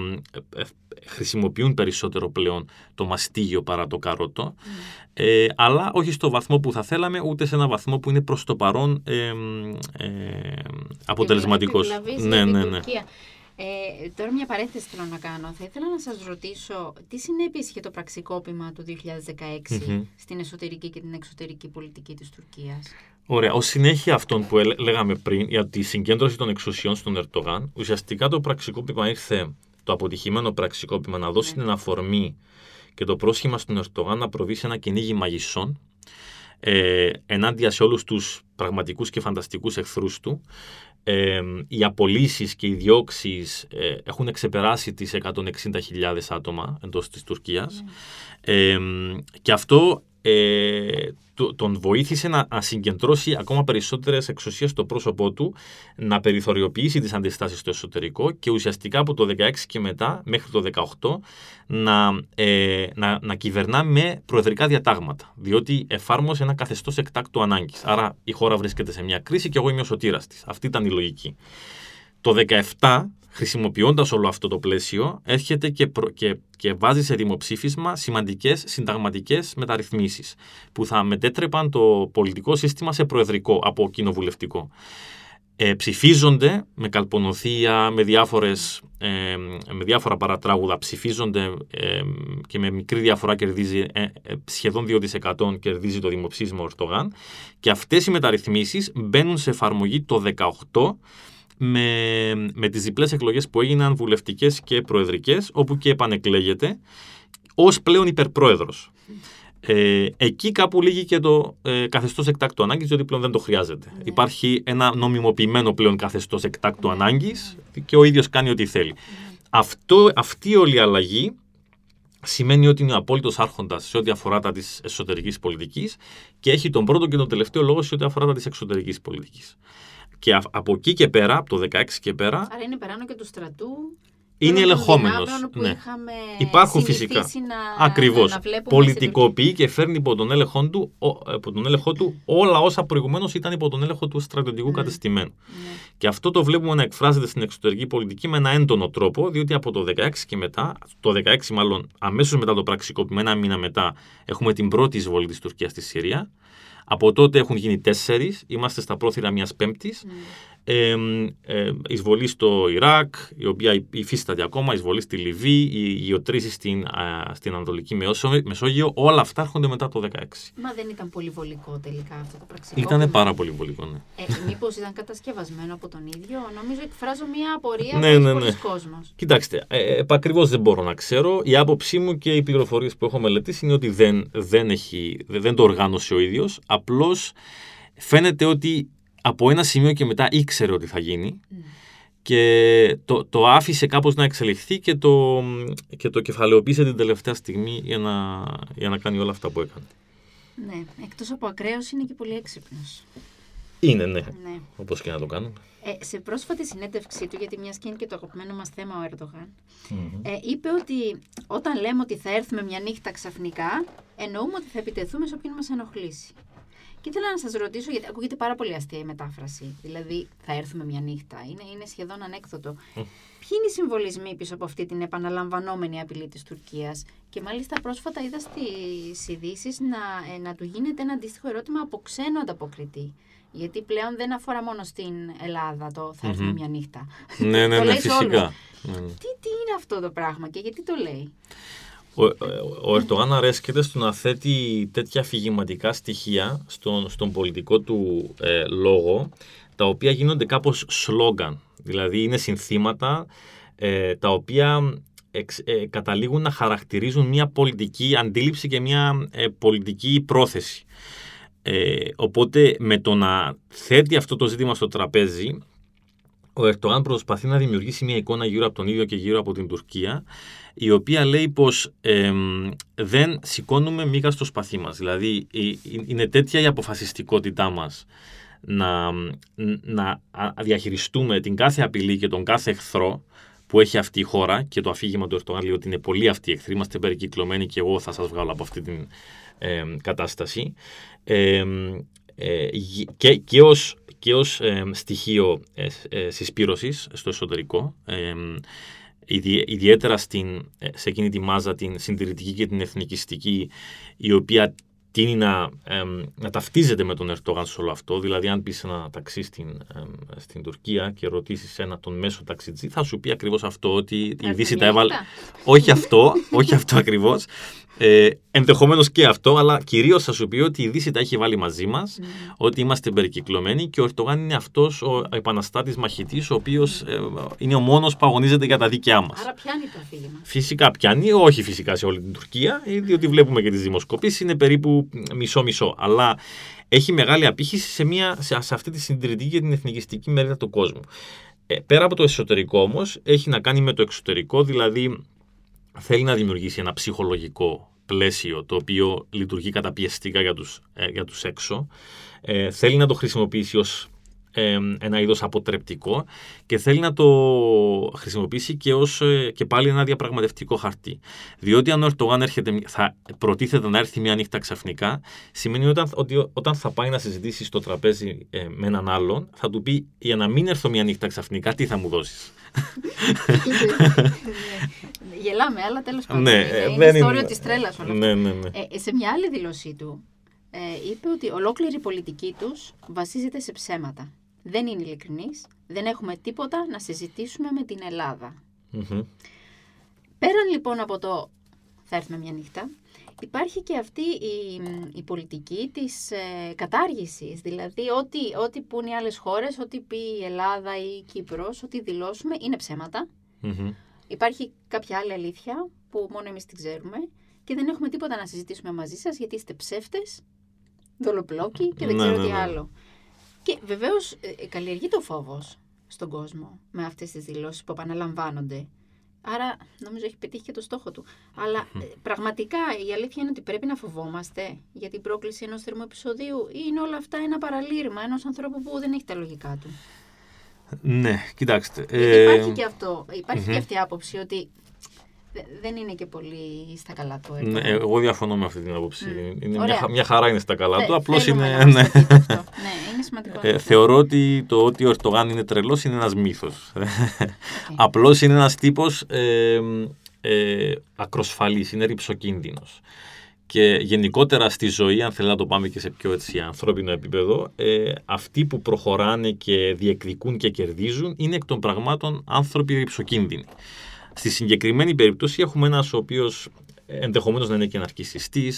Speaker 2: ε, χρησιμοποιούν περισσότερο πλέον το μαστίγιο παρά το καρότο. Ε, αλλά όχι στο βαθμό που θα θέλαμε, ούτε σε ένα βαθμό που είναι προς το παρόν ε, ε, αποτελεσματικός.
Speaker 1: Επιβλαβής
Speaker 2: Ναι,
Speaker 1: για την
Speaker 2: ναι, ναι.
Speaker 1: Τουρκία. Ε, τώρα μια παρένθεση θέλω να κάνω. Θα ήθελα να σας ρωτήσω τι συνέπειες είχε το πραξικόπημα του 2016
Speaker 2: Μμμ.
Speaker 1: στην εσωτερική και την εξωτερική πολιτική της Τουρκίας;
Speaker 2: Ωραία. Ω συνέχεια αυτών που έλε- λέγαμε πριν για τη συγκέντρωση των εξουσιών στον Ερτογάν, ουσιαστικά το πραξικόπημα ήρθε, το αποτυχημένο πραξικόπημα, να δώσει
Speaker 1: Ναι.
Speaker 2: την αφορμή και το πρόσχημα στον Ερτογάν να προβεί σε ένα κυνήγι μαγισσών ε, ενάντια σε όλους τους πραγματικούς και φανταστικούς εχθρούς του. Ε, οι απολύσεις και οι διώξεις ε, έχουν ξεπεράσει τις 160.000 άτομα εντός της Τουρκίας. Ε, και αυτό ε, το- τον βοήθησε να, να συγκεντρώσει ακόμα περισσότερες εξουσίες στο πρόσωπό του, να περιθωριοποιήσει τις αντιστάσεις στο εσωτερικό και ουσιαστικά από το 16 και μετά μέχρι το 18 να, ε, να, να κυβερνά με προεδρικά διατάγματα, διότι εφάρμοσε ένα καθεστώς εκτάκτου ανάγκης. Άρα η χώρα βρίσκεται σε μια κρίση και εγώ είμαι ο σωτήρας της. Αυτή ήταν η λογική. Το 17, χρησιμοποιώντας όλο αυτό το πλαίσιο, έρχεται και, προ- και, και βάζει σε δημοψήφισμα σημαντικές συνταγματικές μεταρρυθμίσεις, που θα μετέτρεπαν το πολιτικό σύστημα σε προεδρικό από κοινοβουλευτικό. Ε, ψηφίζονται με καλπονοθεία, με, διάφορες, ε, με διάφορα παρατράγουδα, ψηφίζονται ε, και με μικρή διαφορά κερδίζει ε, ε, σχεδόν 2% κερδίζει το δημοψήφισμα ο Ερτογάν και αυτές οι μεταρρυθμίσεις μπαίνουν σε εφαρμογή το 18 με, με τις διπλές εκλογές που έγιναν βουλευτικές και προεδρικές, όπου και επανεκλέγεται ως πλέον υπερπρόεδρος. Ε, εκεί κάπου λύγει και το ε, καθεστώς εκτάκτου ανάγκης, διότι πλέον δεν το χρειάζεται. Υπάρχει ένα νομιμοποιημένο πλέον καθεστώς εκτάκτου ανάγκης και ο ίδιος κάνει ό,τι θέλει. Αυτό, αυτή όλη η αλλαγή σημαίνει ότι είναι ο απόλυτος άρχοντας σε ό,τι αφορά τα της εσωτερικής πολιτικής και έχει τον πρώτο και τον τελευταίο λόγο σε ό,τι αφορά τα της εξωτερικής πολιτικής. Και από εκεί και πέρα, από το 16 και πέρα.
Speaker 1: Άρα είναι περάνω και του στρατού
Speaker 2: είναι ελεγχόμενος.
Speaker 1: Ναι.
Speaker 2: Υπάρχουν φυσικά. Ακριβώς. Πολιτικοποιεί και φέρνει υπό τον, έλεγχο του, υπό τον έλεγχο του όλα όσα προηγουμένως ήταν υπό τον έλεγχο του στρατιωτικού mm. κατεστημένου. Ναι. Και αυτό το βλέπουμε να εκφράζεται στην εξωτερική πολιτική με ένα έντονο τρόπο, διότι από το 16 και μετά, το 16 μάλλον αμέσως μετά το πραξικόπημα, ένα μήνα μετά, έχουμε την πρώτη εισβολή της Τουρκίας στη Συρία. Από τότε έχουν γίνει τέσσερις. Είμαστε στα πρόθυρα μιας πέμπτης. Mm ε, ε, εισβολή στο Ιράκ, η οποία υφίσταται ακόμα, εισβολή στη Λιβύη, οι γεωτρήσεις στην, στην Ανατολική Μεσόγειο, όλα αυτά έρχονται μετά το 2016.
Speaker 1: Μα δεν ήταν πολύ βολικό τελικά αυτό το πραξικόπημα.
Speaker 2: Ήταν πάρα πολύ βολικό, ναι.
Speaker 1: Ε, Μήπως ήταν κατασκευασμένο από τον ίδιο, νομίζω εκφράζω μια απορία ναι, ναι, ναι. κόσμος.
Speaker 2: Κοιτάξτε, ε, επακριβώς δεν μπορώ να ξέρω. Η άποψή μου και οι πληροφορίες που έχω μελετήσει είναι ότι δεν, δεν, έχει, δεν το οργάνωσε ο ίδιος. Απλώς φαίνεται ότι από ένα σημείο και μετά ήξερε ότι θα γίνει και το, το άφησε κάπως να εξελιχθεί και το, και το κεφαλαιοποίησε την τελευταία στιγμή για να, για να κάνει όλα αυτά που έκανε.
Speaker 1: Ναι, εκτός από ακραίος είναι και πολύ έξυπνος.
Speaker 2: Είναι, ναι, ναι. όπως και να το κάνουν.
Speaker 1: Ε, σε πρόσφατη συνέντευξή του, γιατί μιας και είναι και το αγαπημένο μας θέμα ο ερντογαν ε, είπε ότι όταν λέμε ότι θα έρθουμε μια νύχτα ξαφνικά, εννοούμε ότι θα επιτεθούμε σε όποιον μας ενοχλήσει. Και ήθελα να σας ρωτήσω, γιατί ακούγεται πάρα πολύ αστεία η μετάφραση. Δηλαδή, θα έρθουμε μια νύχτα. Είναι, είναι σχεδόν ανέκδοτο. Ποιοι είναι οι συμβολισμοί πίσω από αυτή την επαναλαμβανόμενη απειλή της Τουρκίας; Και μάλιστα πρόσφατα είδα στις ειδήσεις να, ε, να του γίνεται ένα αντίστοιχο ερώτημα από ξένο ανταποκριτή. Γιατί πλέον δεν αφορά μόνο στην Ελλάδα το θα ερθουμε μια νύχτα.
Speaker 2: Ναι, ναι, ναι, φυσικά.
Speaker 1: Ναι, ναι. Τι, τι είναι αυτό το πράγμα και γιατί το λέει;
Speaker 2: Ο, ο Ερντογάν αρέσκεται στο να θέτει τέτοια αφηγηματικά στοιχεία στον, στον πολιτικό του ε, λόγο, τα οποία γίνονται κάπως σλόγκαν. Δηλαδή είναι συνθήματα ε, τα οποία ε, καταλήγουν να χαρακτηρίζουν μια πολιτική αντίληψη και μια πολιτική πρόθεση. οπότε με το να θέτει αυτό το ζήτημα στο τραπέζι, ο Ερντογάν προσπαθεί να δημιουργήσει μια εικόνα γύρω από τον ίδιο και γύρω από την Τουρκία, η οποία λέει πως δεν σηκώνουμε μίγα στο σπαθί μας. Δηλαδή είναι τέτοια η αποφασιστικότητά μας να, να διαχειριστούμε την κάθε απειλή και τον κάθε εχθρό που έχει αυτή η χώρα και το αφήγημα του Ερτογάν λέει ότι είναι πολύ αυτοί οι εχθροί, είμαστε περικυκλωμένοι και εγώ θα σας βγάλω από αυτή την κατάσταση. Ε, και, και ως, και ως στοιχείο ε, ε, συσπήρωσης στο εσωτερικό ιδιαίτερα στην, ε, σε εκείνη τη μάζα την συντηρητική και την εθνικιστική η οποία τίνει να, να ταυτίζεται με τον Ερτογάν σε όλο αυτό. Δηλαδή, αν πεις ένα ταξί στην, στην Τουρκία και ρωτήσεις ένα τον μέσο ταξιτζή, θα σου πει ακριβώς αυτό, ότι η Δύση τα έβαλε. όχι αυτό, όχι αυτό ακριβώς. Ε, Ενδεχομένως και αυτό, αλλά κυρίως θα σου πει ότι η Δύση τα έχει βάλει μαζί μας, mm. ότι είμαστε περικυκλωμένοι και ο Ερτογάν είναι αυτός ο επαναστάτης μαχητής, ο οποίος ε, είναι ο μόνος που αγωνίζεται για τα δίκαιά μας.
Speaker 1: Άρα πιάνει το αφήγημα.
Speaker 2: Φυσικά πιάνει, όχι φυσικά σε όλη την Τουρκία, διότι βλέπουμε και τις δημοσκοπήσεις, είναι περίπου μισό-μισό. Αλλά έχει μεγάλη απήχηση σε, μια, σε, σε αυτή τη συντηρητική και την εθνικιστική μερίδα του κόσμου. Ε, πέρα από το εσωτερικό όμως, έχει να κάνει με το εξωτερικό, δηλαδή θέλει να δημιουργήσει ένα ψυχολογικό πλαίσιο το οποίο λειτουργεί καταπιεστικά για τους, ε, για τους έξω. Ε, θέλει να το χρησιμοποιήσει ως ε, ένα είδος αποτρεπτικό και θέλει να το χρησιμοποιήσει και ως ε, και πάλι ένα διαπραγματευτικό χαρτί. Διότι αν ο Ερτογάν έρχεται, θα προτίθεται να έρθει μια νύχτα ξαφνικά, σημαίνει όταν, ότι όταν θα πάει να συζητήσει στο τραπέζι με έναν άλλον, θα του πει για να μην έρθω μια νύχτα ξαφνικά, τι θα μου δώσεις;
Speaker 1: Γελάμε, αλλά τέλος πάντων. Ναι, είναι, είναι ιστορία της τρέλας όλα ναι, ναι, ναι. Ε, σε μια άλλη δήλωσή του, ε, είπε ότι ολόκληρη η πολιτική τους βασίζεται σε ψέματα. Δεν είναι ειλικρινή, δεν έχουμε τίποτα να συζητήσουμε με την ελλαδα Πέραν λοιπόν από το θα έρθουμε μια νύχτα, υπάρχει και αυτή η, η πολιτική της ε, κατάργησης. Δηλαδή, ό,τι, ό,τι πούν οι άλλες χώρες, ό,τι πει η Ελλάδα ή η Κύπρος, ό,τι δηλώσουμε, είναι Υπάρχει κάποια άλλη αλήθεια που μόνο εμείς την ξέρουμε και δεν έχουμε τίποτα να συζητήσουμε μαζί σας γιατί είστε ψεύτες, δολοπλόκοι και δεν ναι, ξέρω ναι, τι ναι. άλλο. Και βεβαίως ε, ε, καλλιεργεί το φόβος στον κόσμο με αυτές τις δηλώσεις που επαναλαμβάνονται. Άρα νομίζω έχει πετύχει και το στόχο του. Αλλά ε, πραγματικά η αλήθεια είναι ότι πρέπει να φοβόμαστε για την πρόκληση ενός θερμού επεισοδίου ή είναι όλα αυτά ένα παραλήρημα ενός ανθρώπου που δεν έχει τα λογικά του.
Speaker 2: Ναι, κοιτάξτε.
Speaker 1: Ε... Υπάρχει και αυτό. Υπάρχει και αυτή η άποψη ότι δεν είναι και πολύ στα καλά του.
Speaker 2: Ναι, εγώ διαφωνώ με αυτή την άποψη. Είναι μια, μια, χαρά είναι στα καλά του. Απλώς είναι.
Speaker 1: Ναι. ναι, είναι σημαντικό.
Speaker 2: Ε, θεωρώ ότι το ότι ο Ερτογάν είναι τρελός είναι ένας μύθος. Okay. Απλώς είναι ένας τύπος ε, ε, ακροσφαλής, είναι ρηψοκίνδυνος. Και γενικότερα στη ζωή, αν θέλει να το πάμε και σε πιο έτσι, ανθρώπινο επίπεδο, ε, αυτοί που προχωράνε και διεκδικούν και κερδίζουν είναι εκ των πραγμάτων άνθρωποι ρηψοκίνδυνοι. Στη συγκεκριμένη περίπτωση έχουμε ένας ο οποίος ενδεχομένως να είναι και αναρκιστή,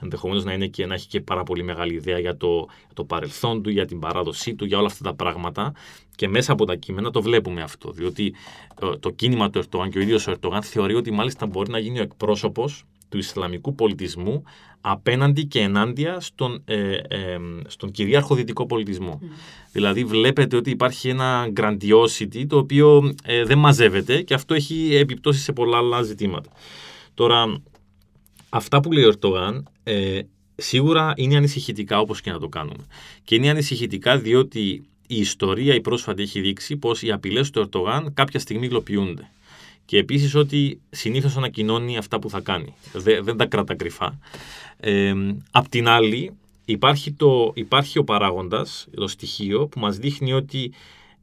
Speaker 2: ενδεχομένως να, είναι και, να έχει και πάρα πολύ μεγάλη ιδέα για το, το παρελθόν του, για την παράδοσή του, για όλα αυτά τα πράγματα. Και μέσα από τα κείμενα το βλέπουμε αυτό. Διότι το, ε, το κίνημα του Ερτογάν και ο ίδιος ο Ερτογάν θεωρεί ότι μάλιστα μπορεί να γίνει ο εκπρόσωπος του Ισλαμικού πολιτισμού απέναντι και ενάντια στον, ε, ε, στον κυρίαρχο δυτικό πολιτισμό. Mm. Δηλαδή βλέπετε ότι υπάρχει ένα grandiosity το οποίο ε, δεν μαζεύεται και αυτό έχει επιπτώσεις σε πολλά άλλα ζητήματα. Τώρα, αυτά που λέει ο Ερτογάν ε, σίγουρα είναι ανησυχητικά όπως και να το κάνουμε. Και είναι ανησυχητικά διότι η ιστορία η πρόσφατη έχει δείξει πως οι απειλές του Ερτογάν κάποια στιγμή υλοποιούνται. Και επίσης ότι συνήθως ανακοινώνει αυτά που θα κάνει. Δεν, δεν τα κρατά κρυφά. Ε, απ' την άλλη υπάρχει, το, υπάρχει ο παράγοντας, το στοιχείο που μας δείχνει ότι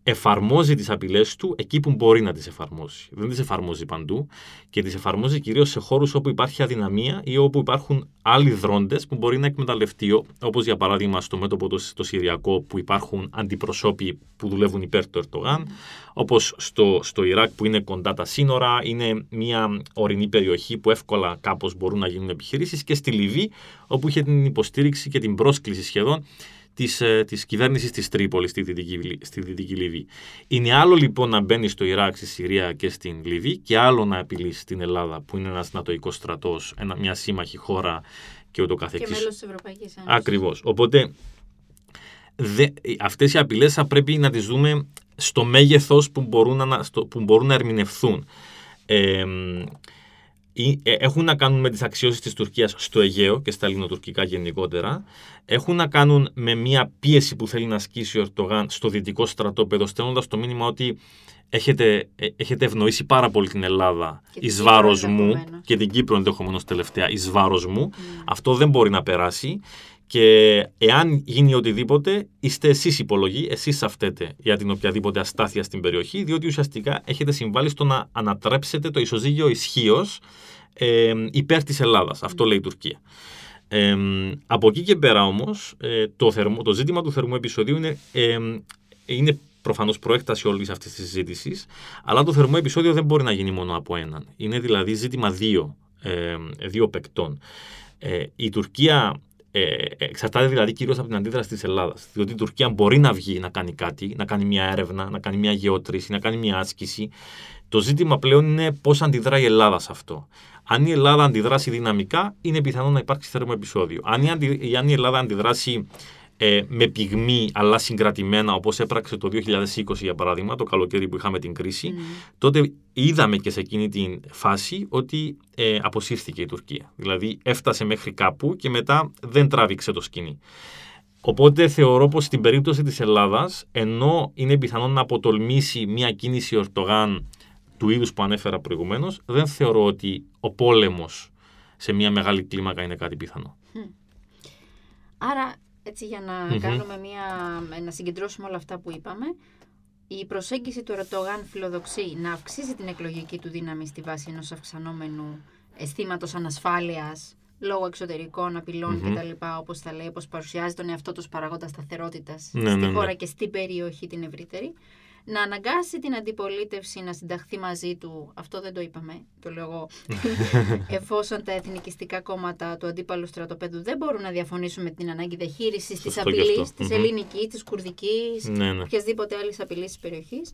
Speaker 2: εφαρμόζει τις απειλές του εκεί που μπορεί να τις εφαρμόσει. Δεν τις εφαρμόζει παντού και τις εφαρμόζει κυρίως σε χώρους όπου υπάρχει αδυναμία ή όπου υπάρχουν άλλοι δρόντες που μπορεί να εκμεταλλευτεί, όπως για παράδειγμα στο μέτωπο το, το Συριακό που υπάρχουν αντιπροσώποι που δουλεύουν υπέρ του Ερτογάν, όπως στο, στο Ιράκ που είναι κοντά τα σύνορα, είναι μια ορεινή περιοχή που εύκολα κάπως μπορούν να γίνουν επιχειρήσεις και στη Λιβύη όπου είχε την υποστήριξη και την πρόσκληση σχεδόν της, ε, της κυβέρνησης της Τρίπολης στη Δυτική, στη Δυτική Λιβύη. Είναι άλλο λοιπόν να μπαίνει στο Ιράκ, στη Συρία και στην Λιβύη και άλλο να απειλήσει την Ελλάδα που είναι ένας νατοικός στρατός, μια σύμμαχη χώρα και ούτω καθεξής.
Speaker 1: Και μέλος της Ευρωπαϊκής Ένωσης.
Speaker 2: Ακριβώς. Οπότε δε, αυτές οι απειλές θα πρέπει να τις δούμε στο μέγεθος που μπορούν να, στο, που μπορούν να ερμηνευθούν. Ε, έχουν να κάνουν με τις αξιώσεις της Τουρκίας στο Αιγαίο και στα ελληνοτουρκικά γενικότερα. Έχουν να κάνουν με μια πίεση που θέλει να ασκήσει ο Ερτογάν στο δυτικό στρατόπεδο, στέλνοντας το μήνυμα ότι έχετε, ε, έχετε ευνοήσει πάρα πολύ την Ελλάδα εις βάρος μου και την Κύπρο ενδεχομένως τελευταία εις βάρος μου. Mm. Αυτό δεν μπορεί να περάσει. Και εάν γίνει οτιδήποτε, είστε εσείς υπολογοί, εσείς αυτέτε για την οποιαδήποτε αστάθεια στην περιοχή, διότι ουσιαστικά έχετε συμβάλει στο να ανατρέψετε το ισοζύγιο ισχύως ε, υπέρ της Ελλάδας. Αυτό λέει η Τουρκία. Ε, από εκεί και πέρα όμως, ε, το, το ζήτημα του θερμού επεισοδίου είναι, ε, είναι προφανώς προέκταση όλης αυτής της συζήτησης, αλλά το θερμό επεισόδιο δεν μπορεί να γίνει μόνο από έναν. Είναι δηλαδή ζήτημα δύο, ε, δύο παικτών. Ε, η Τουρκία ε, εξαρτάται δηλαδή κυρίως από την αντίδραση της Ελλάδας. Διότι η Τουρκία μπορεί να βγει να κάνει κάτι, να κάνει μια έρευνα, να κάνει μια γεώτρηση, να κάνει μια άσκηση. Το ζήτημα πλέον είναι πώς αντιδράει η Ελλάδα σε αυτό. Αν η Ελλάδα αντιδράσει δυναμικά, είναι πιθανό να υπάρξει θέρμο επεισόδιο. Αν η, αντι... αν η Ελλάδα αντιδράσει ε, με πυγμή αλλά συγκρατημένα όπως έπραξε το 2020 για παράδειγμα, το καλοκαίρι που είχαμε την κρίση, τότε είδαμε και σε εκείνη την φάση ότι ε, αποσύρθηκε η Τουρκία. Δηλαδή έφτασε μέχρι κάπου και μετά δεν τράβηξε το σκηνή. Οπότε θεωρώ πως στην περίπτωση της Ελλάδας, ενώ είναι πιθανόν να αποτολμήσει μια κίνηση Ορτογάν του είδους που ανέφερα προηγουμένως, δεν θεωρώ ότι ο πόλεμος σε μια μεγάλη κλίμακα είναι κάτι πιθανό.
Speaker 1: Άρα έτσι για να κάνουμε μια, να συγκεντρώσουμε όλα αυτά που είπαμε, η προσέγγιση του Ερτογάν φιλοδοξεί να αυξήσει την εκλογική του δύναμη στη βάση ενός αυξανόμενου αισθήματος ανασφάλειας λόγω εξωτερικών απειλών mm-hmm. κτλ. Όπως θα λέει, όπως παρουσιάζει τον εαυτό του παραγόντα σταθερότητας ναι, στη ναι, ναι. χώρα και στην περιοχή την ευρύτερη να αναγκάσει την αντιπολίτευση να συνταχθεί μαζί του, αυτό δεν το είπαμε, το λέω εγώ, εφόσον τα εθνικιστικά κόμματα του αντίπαλου στρατοπέδου δεν μπορούν να διαφωνήσουν με την ανάγκη διαχείρισης της απειλής, της ελληνικής, της κουρδικής, ναι, ναι. οποιασδήποτε άλλης απειλής της περιοχής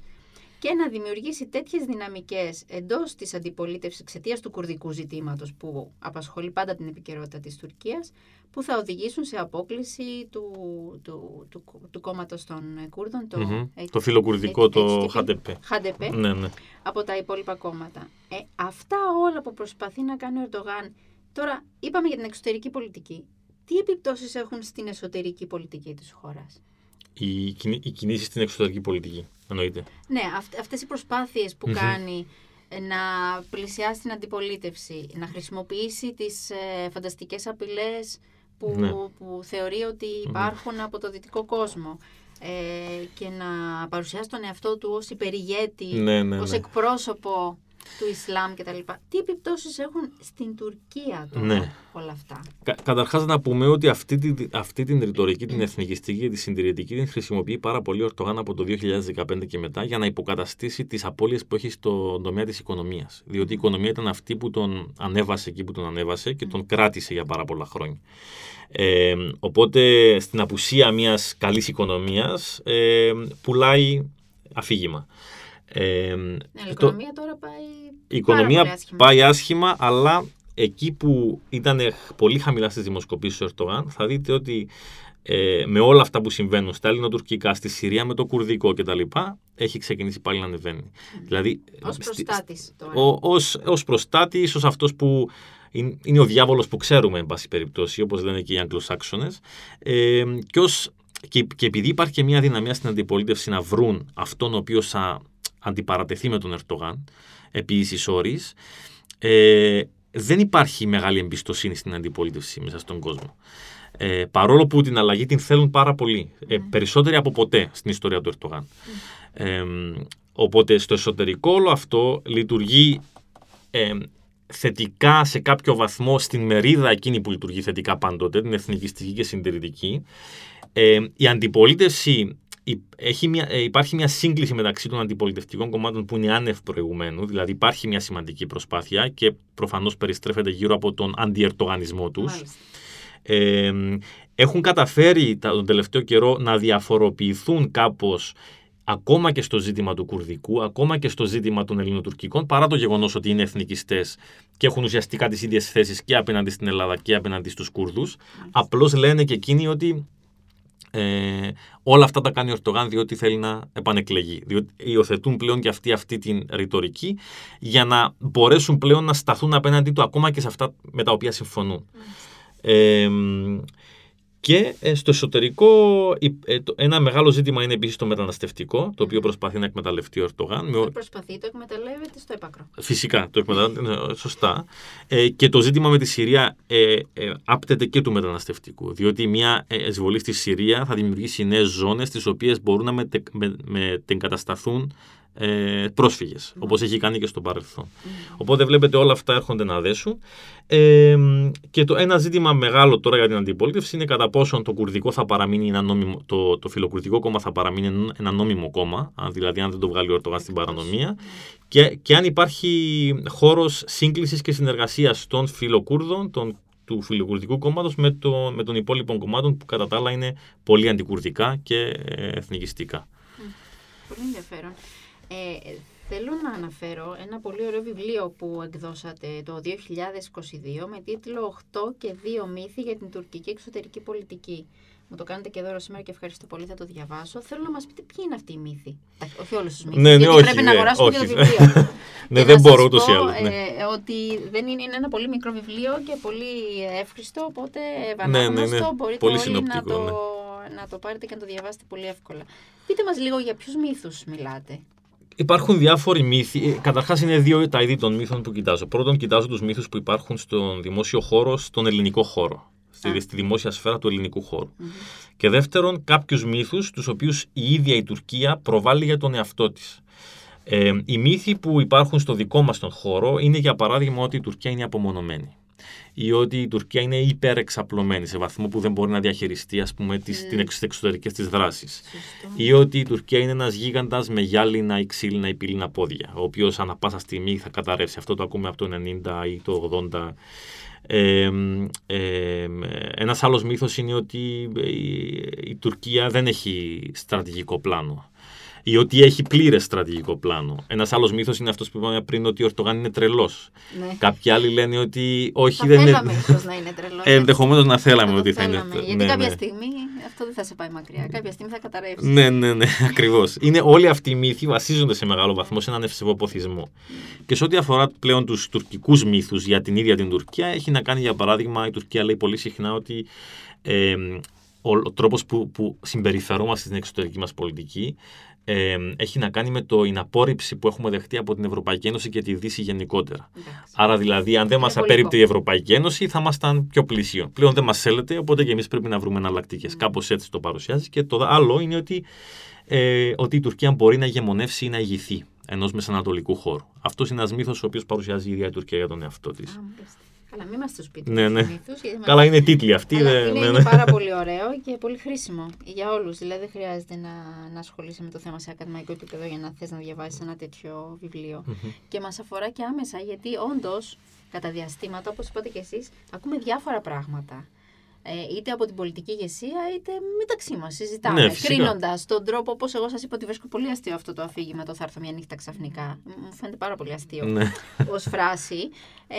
Speaker 1: και να δημιουργήσει τέτοιες δυναμικές εντός της αντιπολίτευσης εξαιτίας του κουρδικού ζητήματος που απασχολεί πάντα την επικαιρότητα της Τουρκίας, που θα οδηγήσουν σε απόκληση του, του, του, του κόμματος των Κούρδων, το,
Speaker 2: mm-hmm. το φιλοκουρδικό, το ΧΑΝΤΕΠΕ,
Speaker 1: ναι, ναι. από τα υπόλοιπα κόμματα. Ε, αυτά όλα που προσπαθεί να κάνει ο Ερντογάν. Τώρα, είπαμε για την εξωτερική πολιτική. Τι επιπτώσεις έχουν στην εσωτερική πολιτική της χώρας;
Speaker 2: Οι, οι κινήσει στην εξωτερική πολιτική, εννοείται.
Speaker 1: Ναι, αυ- αυτές οι προσπάθειες που κάνει ε, να πλησιάσει την αντιπολίτευση, να χρησιμοποιήσει τις ε, φανταστικές απειλές που,
Speaker 2: Ναι.
Speaker 1: που θεωρεί ότι υπάρχουν από το δυτικό κόσμο ε, και να παρουσιάσει τον εαυτό του ως υπερηγέτη,
Speaker 2: Ναι, ναι,
Speaker 1: ως
Speaker 2: ναι.
Speaker 1: εκπρόσωπο του Ισλάμ κτλ. Τι επιπτώσεις έχουν στην Τουρκία τώρα
Speaker 2: Ναι.
Speaker 1: όλα αυτά;
Speaker 2: Κα, Καταρχάς, να πούμε ότι αυτή, τη, αυτή την ρητορική, την εθνικιστική και τη συντηρητική, την χρησιμοποιεί πάρα πολύ ο Ερτογάν από το 2015 και μετά για να υποκαταστήσει τις απώλειες που έχει στον τομέα της οικονομίας. Διότι η οικονομία ήταν αυτή που τον ανέβασε εκεί που τον ανέβασε και τον κράτησε για πάρα πολλά χρόνια. Ε, οπότε, στην απουσία μιας καλής οικονομίας, ε, πουλάει αφήγημα. Ε,
Speaker 1: Ναι, η
Speaker 2: το-
Speaker 1: οικονομία τώρα πάει
Speaker 2: η οικονομία
Speaker 1: πάρα πολύ άσχημα.
Speaker 2: πάει άσχημα, αλλά εκεί που ήταν πολύ χαμηλά στις δημοσκοπήσεις ο Ερτογάν, θα δείτε ότι ε, με όλα αυτά που συμβαίνουν στα ελληνοτουρκικά, στη Συρία με το κουρδικό κτλ. έχει ξεκινήσει πάλι να ανεβαίνει. Δηλαδή,
Speaker 1: Ως
Speaker 2: στη-
Speaker 1: προστάτης τώρα.
Speaker 2: ο, ως, ως προστάτης, ως αυτός που είναι, είναι ο διάβολος που ξέρουμε, εν πάση περιπτώσει, όπως λένε και οι Αγγλοσάξονες, ε, και, ως, και, και επειδή υπάρχει και μια δυναμία στην αντιπολίτευση να βρουν αυτόν ο οποίος θα αντιπαρατεθεί με τον Ερτογάν, επί ίσης όρης, ε, δεν υπάρχει μεγάλη εμπιστοσύνη στην αντιπολίτευση μέσα στον κόσμο. Ε, παρόλο που την αλλαγή την θέλουν πάρα πολύ. Ε, περισσότεροι από ποτέ στην ιστορία του Ερτογάν. Ε, οπότε στο εσωτερικό όλο αυτό λειτουργεί ε, θετικά σε κάποιο βαθμό στην μερίδα εκείνη που λειτουργεί θετικά πάντοτε, την εθνικιστική και συντηρητική. Ε, η αντιπολίτευση υ- έχει μια, ε, υπάρχει μια σύγκληση μεταξύ των αντιπολιτευτικών κομμάτων που είναι άνευ προηγουμένου, δηλαδή υπάρχει μια σημαντική προσπάθεια και προφανώς περιστρέφεται γύρω από τον αντιερτογανισμό τους.
Speaker 1: Μάλιστα.
Speaker 2: Ε, έχουν καταφέρει τα- τον τελευταίο καιρό να διαφοροποιηθούν κάπως ακόμα και στο ζήτημα του κουρδικού, ακόμα και στο ζήτημα των ελληνοτουρκικών, παρά το γεγονός ότι είναι εθνικιστές και έχουν ουσιαστικά τις ίδιες θέσεις και απέναντι στην Ελλάδα και απέναντι στους Κούρδους. Απλώς λένε και εκείνοι ότι ε, όλα αυτά τα κάνει ο Ερτογάν διότι θέλει να επανεκλεγεί. Διότι υιοθετούν πλέον και αυτοί αυτή την ρητορική για να μπορέσουν πλέον να σταθούν απέναντί του ακόμα και σε αυτά με τα οποία συμφωνούν. Ε, και ε, στο εσωτερικό η- ε, το- ένα μεγάλο ζήτημα είναι επίσης το μεταναστευτικό, το οποίο προσπαθεί να εκμεταλλευτεί ο Ερτογάν. με ο-
Speaker 1: Το προσπαθεί, το εκμεταλλεύεται στο έπακρο.
Speaker 2: Φυσικά, το εκμεταλλεύεται ναι, σωστά. Ε, και το ζήτημα με τη Συρία ε, ε, άπτεται και του μεταναστευτικού. Διότι μια ε, εισβολή στη Συρία θα δημιουργήσει νέες ζώνες, τι οποίες μπορούν να μετε, με, μετεγκατασταθούν ε, πρόσφυγες, όπως έχει κάνει και στο παρελθόν. Οπότε βλέπετε όλα αυτά έρχονται να δέσουν. Ε, και το ένα ζήτημα μεγάλο τώρα για την αντιπολίτευση είναι κατά πόσον το κουρδικό θα παραμείνει ένα νόμιμο, το, το φιλοκουρδικό κόμμα θα παραμείνει ένα νόμιμο κόμμα, αν, δηλαδή αν δεν το βγάλει ο Ερτογάν στην παρανομία, και, και αν υπάρχει χώρος σύγκλησης και συνεργασίας των φιλοκούρδων, των, του φιλοκουρδικού κόμματος με, το, με των υπόλοιπων κομμάτων που κατά τα άλλα είναι πολύ αντικουρδικά και ε, εθνικιστικά.
Speaker 1: Πολύ ενδιαφέρον. Ε, θέλω να αναφέρω ένα πολύ ωραίο βιβλίο που εκδώσατε το 2022 με τίτλο 8 και 2 μύθοι για την τουρκική εξωτερική πολιτική. Μου το κάνετε και δώρο σήμερα και ευχαριστώ πολύ, θα το διαβάσω. Θέλω να μας πείτε ποιοι είναι αυτοί οι μύθοι. Όχι όλους τους μύθους,
Speaker 2: Ναι, ναι,
Speaker 1: γιατί
Speaker 2: όχι,
Speaker 1: πρέπει να
Speaker 2: ναι,
Speaker 1: αγοράσουμε και το
Speaker 2: όχι.
Speaker 1: βιβλίο.
Speaker 2: ναι,
Speaker 1: Και
Speaker 2: δεν
Speaker 1: να
Speaker 2: μπορώ
Speaker 1: σας
Speaker 2: ούτως ή
Speaker 1: πω,
Speaker 2: άλλως. ναι.
Speaker 1: ε, ότι δεν είναι, είναι ένα πολύ μικρό βιβλίο και πολύ εύχριστο, οπότε
Speaker 2: ναι, ναι.
Speaker 1: ευανάγνωστο, μπορείτε
Speaker 2: Πολύ
Speaker 1: όλοι να
Speaker 2: συνοπτικό,
Speaker 1: το,
Speaker 2: ναι.
Speaker 1: να το πάρετε και να το διαβάσετε πολύ εύκολα. Πείτε μας λίγο για ποιους μύθους μιλάτε.
Speaker 2: Υπάρχουν διάφοροι μύθοι. Καταρχάς, είναι δύο τα είδη των μύθων που κοιτάζω. Πρώτον, κοιτάζω τους μύθους που υπάρχουν στον δημόσιο χώρο, στον ελληνικό χώρο. Στη,
Speaker 1: Α.
Speaker 2: στη δημόσια σφαίρα του ελληνικού χώρου. Και δεύτερον, κάποιους μύθους, τους οποίους η ίδια η Τουρκία προβάλλει για τον εαυτό της. Ε, οι μύθοι που υπάρχουν στο δικό μας τον χώρο είναι, για παράδειγμα, ότι η Τουρκία είναι απομονωμένη. Ή ότι η Τουρκία είναι υπερεξαπλωμένη σε βαθμό που δεν μπορεί να διαχειριστεί ας πούμε, τις,
Speaker 1: Mm.
Speaker 2: την εξ- τις εξωτερικές της δράσεις
Speaker 1: Σωστό.
Speaker 2: ή ότι η Τουρκία είναι ένας γίγαντας με γυάλινα ή ξύλινα ή πύλινα πόδια, ο οποίος ανά πάσα στιγμή θα καταρρεύσει. Αυτό το ακούμε από το 90 ή το 80. Ε, ε, ένας άλλος μύθος είναι ότι η, η Τουρκία δεν έχει στρατηγικό πλάνο. Ή ότι έχει πλήρες στρατηγικό πλάνο. Ένας άλλος μύθος είναι αυτός που είπαμε πριν ότι ο Ερτογάν είναι τρελός.
Speaker 1: Ναι.
Speaker 2: Κάποιοι άλλοι λένε ότι όχι,
Speaker 1: Θα
Speaker 2: δεν
Speaker 1: θέλαμε
Speaker 2: είναι.
Speaker 1: ίσως να είναι τρελός.
Speaker 2: Ενδεχομένως να θέλαμε
Speaker 1: Θα το
Speaker 2: ότι θα είναι.
Speaker 1: θέλαμε, Γιατί
Speaker 2: ναι,
Speaker 1: κάποια
Speaker 2: ναι.
Speaker 1: στιγμή αυτό δεν θα σε πάει μακριά. Κάποια στιγμή θα καταρρεύσει.
Speaker 2: Ναι, ναι, ναι, ακριβώς. Είναι όλοι αυτοί οι μύθοι βασίζονται σε μεγάλο βαθμό σε έναν ευσεβό ποθισμό. Και σε ό,τι αφορά πλέον τους τουρκικούς μύθους για την ίδια την Τουρκία, έχει να κάνει για παράδειγμα, η Τουρκία λέει πολύ συχνά ότι ε, ο, ο τρόπος που, που συμπεριφερόμαστε στην εξωτερική μας πολιτική ε, έχει να κάνει με το, την απόρριψη που έχουμε δεχτεί από την Ευρωπαϊκή Ένωση και τη Δύση γενικότερα.
Speaker 1: Εντάξει.
Speaker 2: Άρα δηλαδή, αν δεν μας
Speaker 1: Υπερβολικό.
Speaker 2: απέριπτε η Ευρωπαϊκή Ένωση, θα ήμασταν πιο πλήσιο. Πλέον δεν μας θέλετε, οπότε και εμείς πρέπει να βρούμε εναλλακτικές.
Speaker 1: Mm.
Speaker 2: Κάπως έτσι το παρουσιάζεις. Και το άλλο είναι ότι, ε, ότι η Τουρκία μπορεί να ηγεμονεύσει ή να ηγηθεί ενός μεσανατολικού χώρου. Αυτός είναι ένας μύθος ο οποίος παρουσιάζει η ίδια η Τουρκία για τον εαυτό της.
Speaker 1: Α, μάλιστα. Καλά, μην είμαστε στο σπίτι
Speaker 2: Ναι,
Speaker 1: μας
Speaker 2: ναι.
Speaker 1: συνήθως, γιατί
Speaker 2: Καλά, είναι τίτλοι αυτοί.
Speaker 1: Αλλά
Speaker 2: δε-
Speaker 1: είναι,
Speaker 2: ναι,
Speaker 1: είναι
Speaker 2: ναι.
Speaker 1: πάρα πολύ ωραίο και πολύ χρήσιμο για όλους. Δηλαδή δεν χρειάζεται να, να ασχολείσαι με το θέμα σε ακαδημαϊκό επίπεδο για να θες να διαβάσεις ένα τέτοιο βιβλίο. Και μας αφορά και άμεσα γιατί όντως κατά διαστήματα, όπως είπατε και εσείς, ακούμε διάφορα πράγματα. Ε, είτε από την πολιτική ηγεσία, είτε μεταξύ μας. Συζητάμε.
Speaker 2: Ναι, φυσικά.
Speaker 1: Κρίνοντας τον τρόπο, όπως εγώ σας είπα ότι βρίσκω πολύ αστείο αυτό το αφήγημα, το θα έρθω μια νύχτα ξαφνικά. Μου φαίνεται πάρα πολύ αστείο
Speaker 2: Ναι.
Speaker 1: ως φράση. Ε,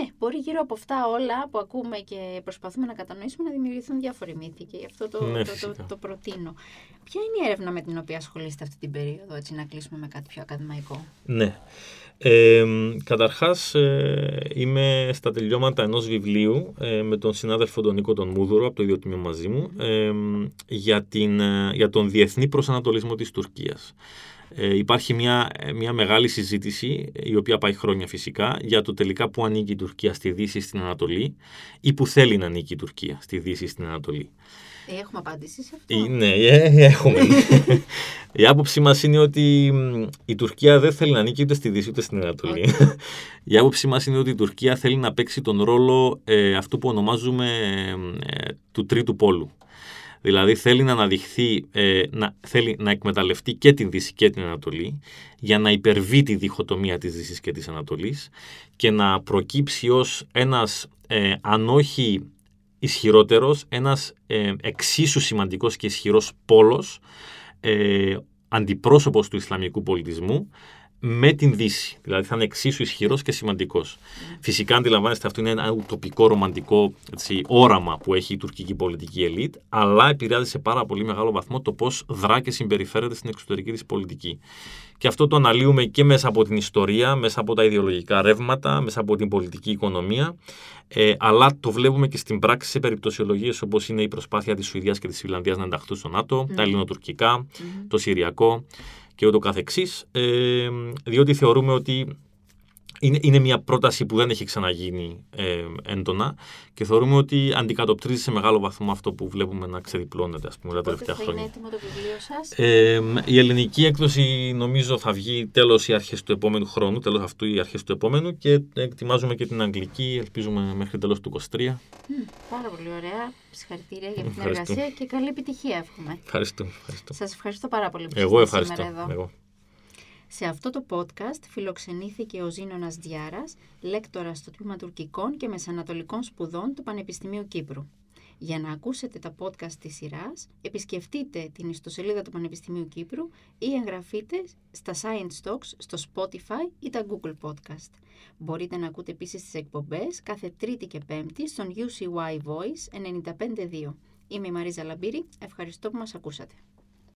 Speaker 1: ναι, μπορεί γύρω από αυτά όλα που ακούμε και προσπαθούμε να κατανοήσουμε να δημιουργηθούν διάφοροι μύθοι και γι' αυτό το,
Speaker 2: Ναι,
Speaker 1: το, το,
Speaker 2: φυσικά.
Speaker 1: το προτείνω. Ποια είναι η έρευνα με την οποία ασχολείστε αυτή την περίοδο, έτσι να κλείσουμε με κάτι πιο ακαδημαϊκό;
Speaker 2: Ναι. Ε, καταρχάς ε, είμαι στα τελειώματα ενός βιβλίου ε, με τον συνάδελφο τον Νίκο τον Μούδουρο από το ίδιο τμήμα μαζί μου ε, για, την, ε, για τον διεθνή προσανατολισμό της Τουρκίας. Ε, υπάρχει μια, ε, μια μεγάλη συζήτηση, η οποία πάει χρόνια φυσικά, για το τελικά που ανήκει η Τουρκία στη Δύση ή στην Ανατολή ή που θέλει να ανήκει η Τουρκία στη Δύση ή στην Ανατολή.
Speaker 1: Ε, έχουμε απάντηση σε αυτό;
Speaker 2: Ε, Ναι, ε, έχουμε. η άποψή μας είναι ότι μ, η Τουρκία δεν θέλει να ανήκει ούτε στη Δύση ούτε στην Ανατολή. η άποψή μας είναι ότι η Τουρκία θέλει να παίξει τον ρόλο ε, αυτού που ονομάζουμε ε, του τρίτου πόλου. Δηλαδή θέλει να αναδειχθεί, ε, να, θέλει να εκμεταλλευτεί και την Δύση και την Ανατολή για να υπερβεί τη διχοτομία της Δύσης και της Ανατολής και να προκύψει ως ένας, ε, αν όχι ισχυρότερος, ένας ε, εξίσου σημαντικός και ισχυρός πόλος, ε, αντιπρόσωπος του Ισλαμικού πολιτισμού, με την Δύση. Δηλαδή θα είναι εξίσου ισχυρός και σημαντικός. Φυσικά αντιλαμβάνεστε αυτό είναι ένα ουτοπικό ρομαντικό έτσι, όραμα που έχει η τουρκική πολιτική ελίτ, αλλά επηρεάζει σε πάρα πολύ μεγάλο βαθμό το πώς δρά και συμπεριφέρεται στην εξωτερική της πολιτική. Και αυτό το αναλύουμε και μέσα από την ιστορία, μέσα από τα ιδεολογικά ρεύματα, μέσα από την πολιτική οικονομία, ε, αλλά το βλέπουμε και στην πράξη σε περιπτωσιολογίες όπως είναι η προσπάθεια της Σουηδίας και της Φιλανδίας να ενταχθούν στο ΝΑΤΟ, τα ελληνοτουρκικά, το Συριακό και ούτω καθεξής, ε, διότι θεωρούμε ότι είναι, είναι μια πρόταση που δεν έχει ξαναγίνει ε, έντονα και θεωρούμε ότι αντικατοπτρίζει σε μεγάλο βαθμό αυτό που βλέπουμε να ξεδιπλώνεται ας πούμε, τα
Speaker 1: Πότε
Speaker 2: τελευταία
Speaker 1: θα είναι
Speaker 2: χρόνια.
Speaker 1: έτοιμο το βιβλίο σας;
Speaker 2: Ε, η ελληνική έκδοση νομίζω θα βγει τέλος ή αρχές του επόμενου χρόνου, τέλος αυτού ή αρχές του επόμενου και ετοιμάζουμε και την αγγλική, ελπίζουμε μέχρι τέλος του 23.
Speaker 1: Μμ, πάρα πολύ ωραία. Συγχαρητήρια για αυτή την
Speaker 2: Ευχαριστώ.
Speaker 1: εργασία και καλή επιτυχία εύχομαι.
Speaker 2: Ευχαριστώ. ευχαριστώ.
Speaker 1: Σας ευχαριστώ πάρα πολύ που
Speaker 2: Εγώ
Speaker 1: ήσασταν
Speaker 2: ευχαριστώ.
Speaker 1: σήμερα εδώ.
Speaker 2: Εγώ.
Speaker 1: Σε αυτό το podcast φιλοξενήθηκε ο Ζήνωνας Διάρας, λέκτορας στο τμήμα τουρκικών και μεσανατολικών σπουδών του Πανεπιστημίου Κύπρου. Για να ακούσετε τα podcast της σειράς, επισκεφτείτε την ιστοσελίδα του Πανεπιστημίου Κύπρου ή εγγραφείτε στα Science Talks στο Spotify ή τα Google Podcast. Μπορείτε να ακούτε επίσης τις εκπομπές κάθε Τρίτη και Πέμπτη στον UCY Voice 95.2. Είμαι η Μαρίζα Λαμπύρη, ευχαριστώ που μας ακούσατε.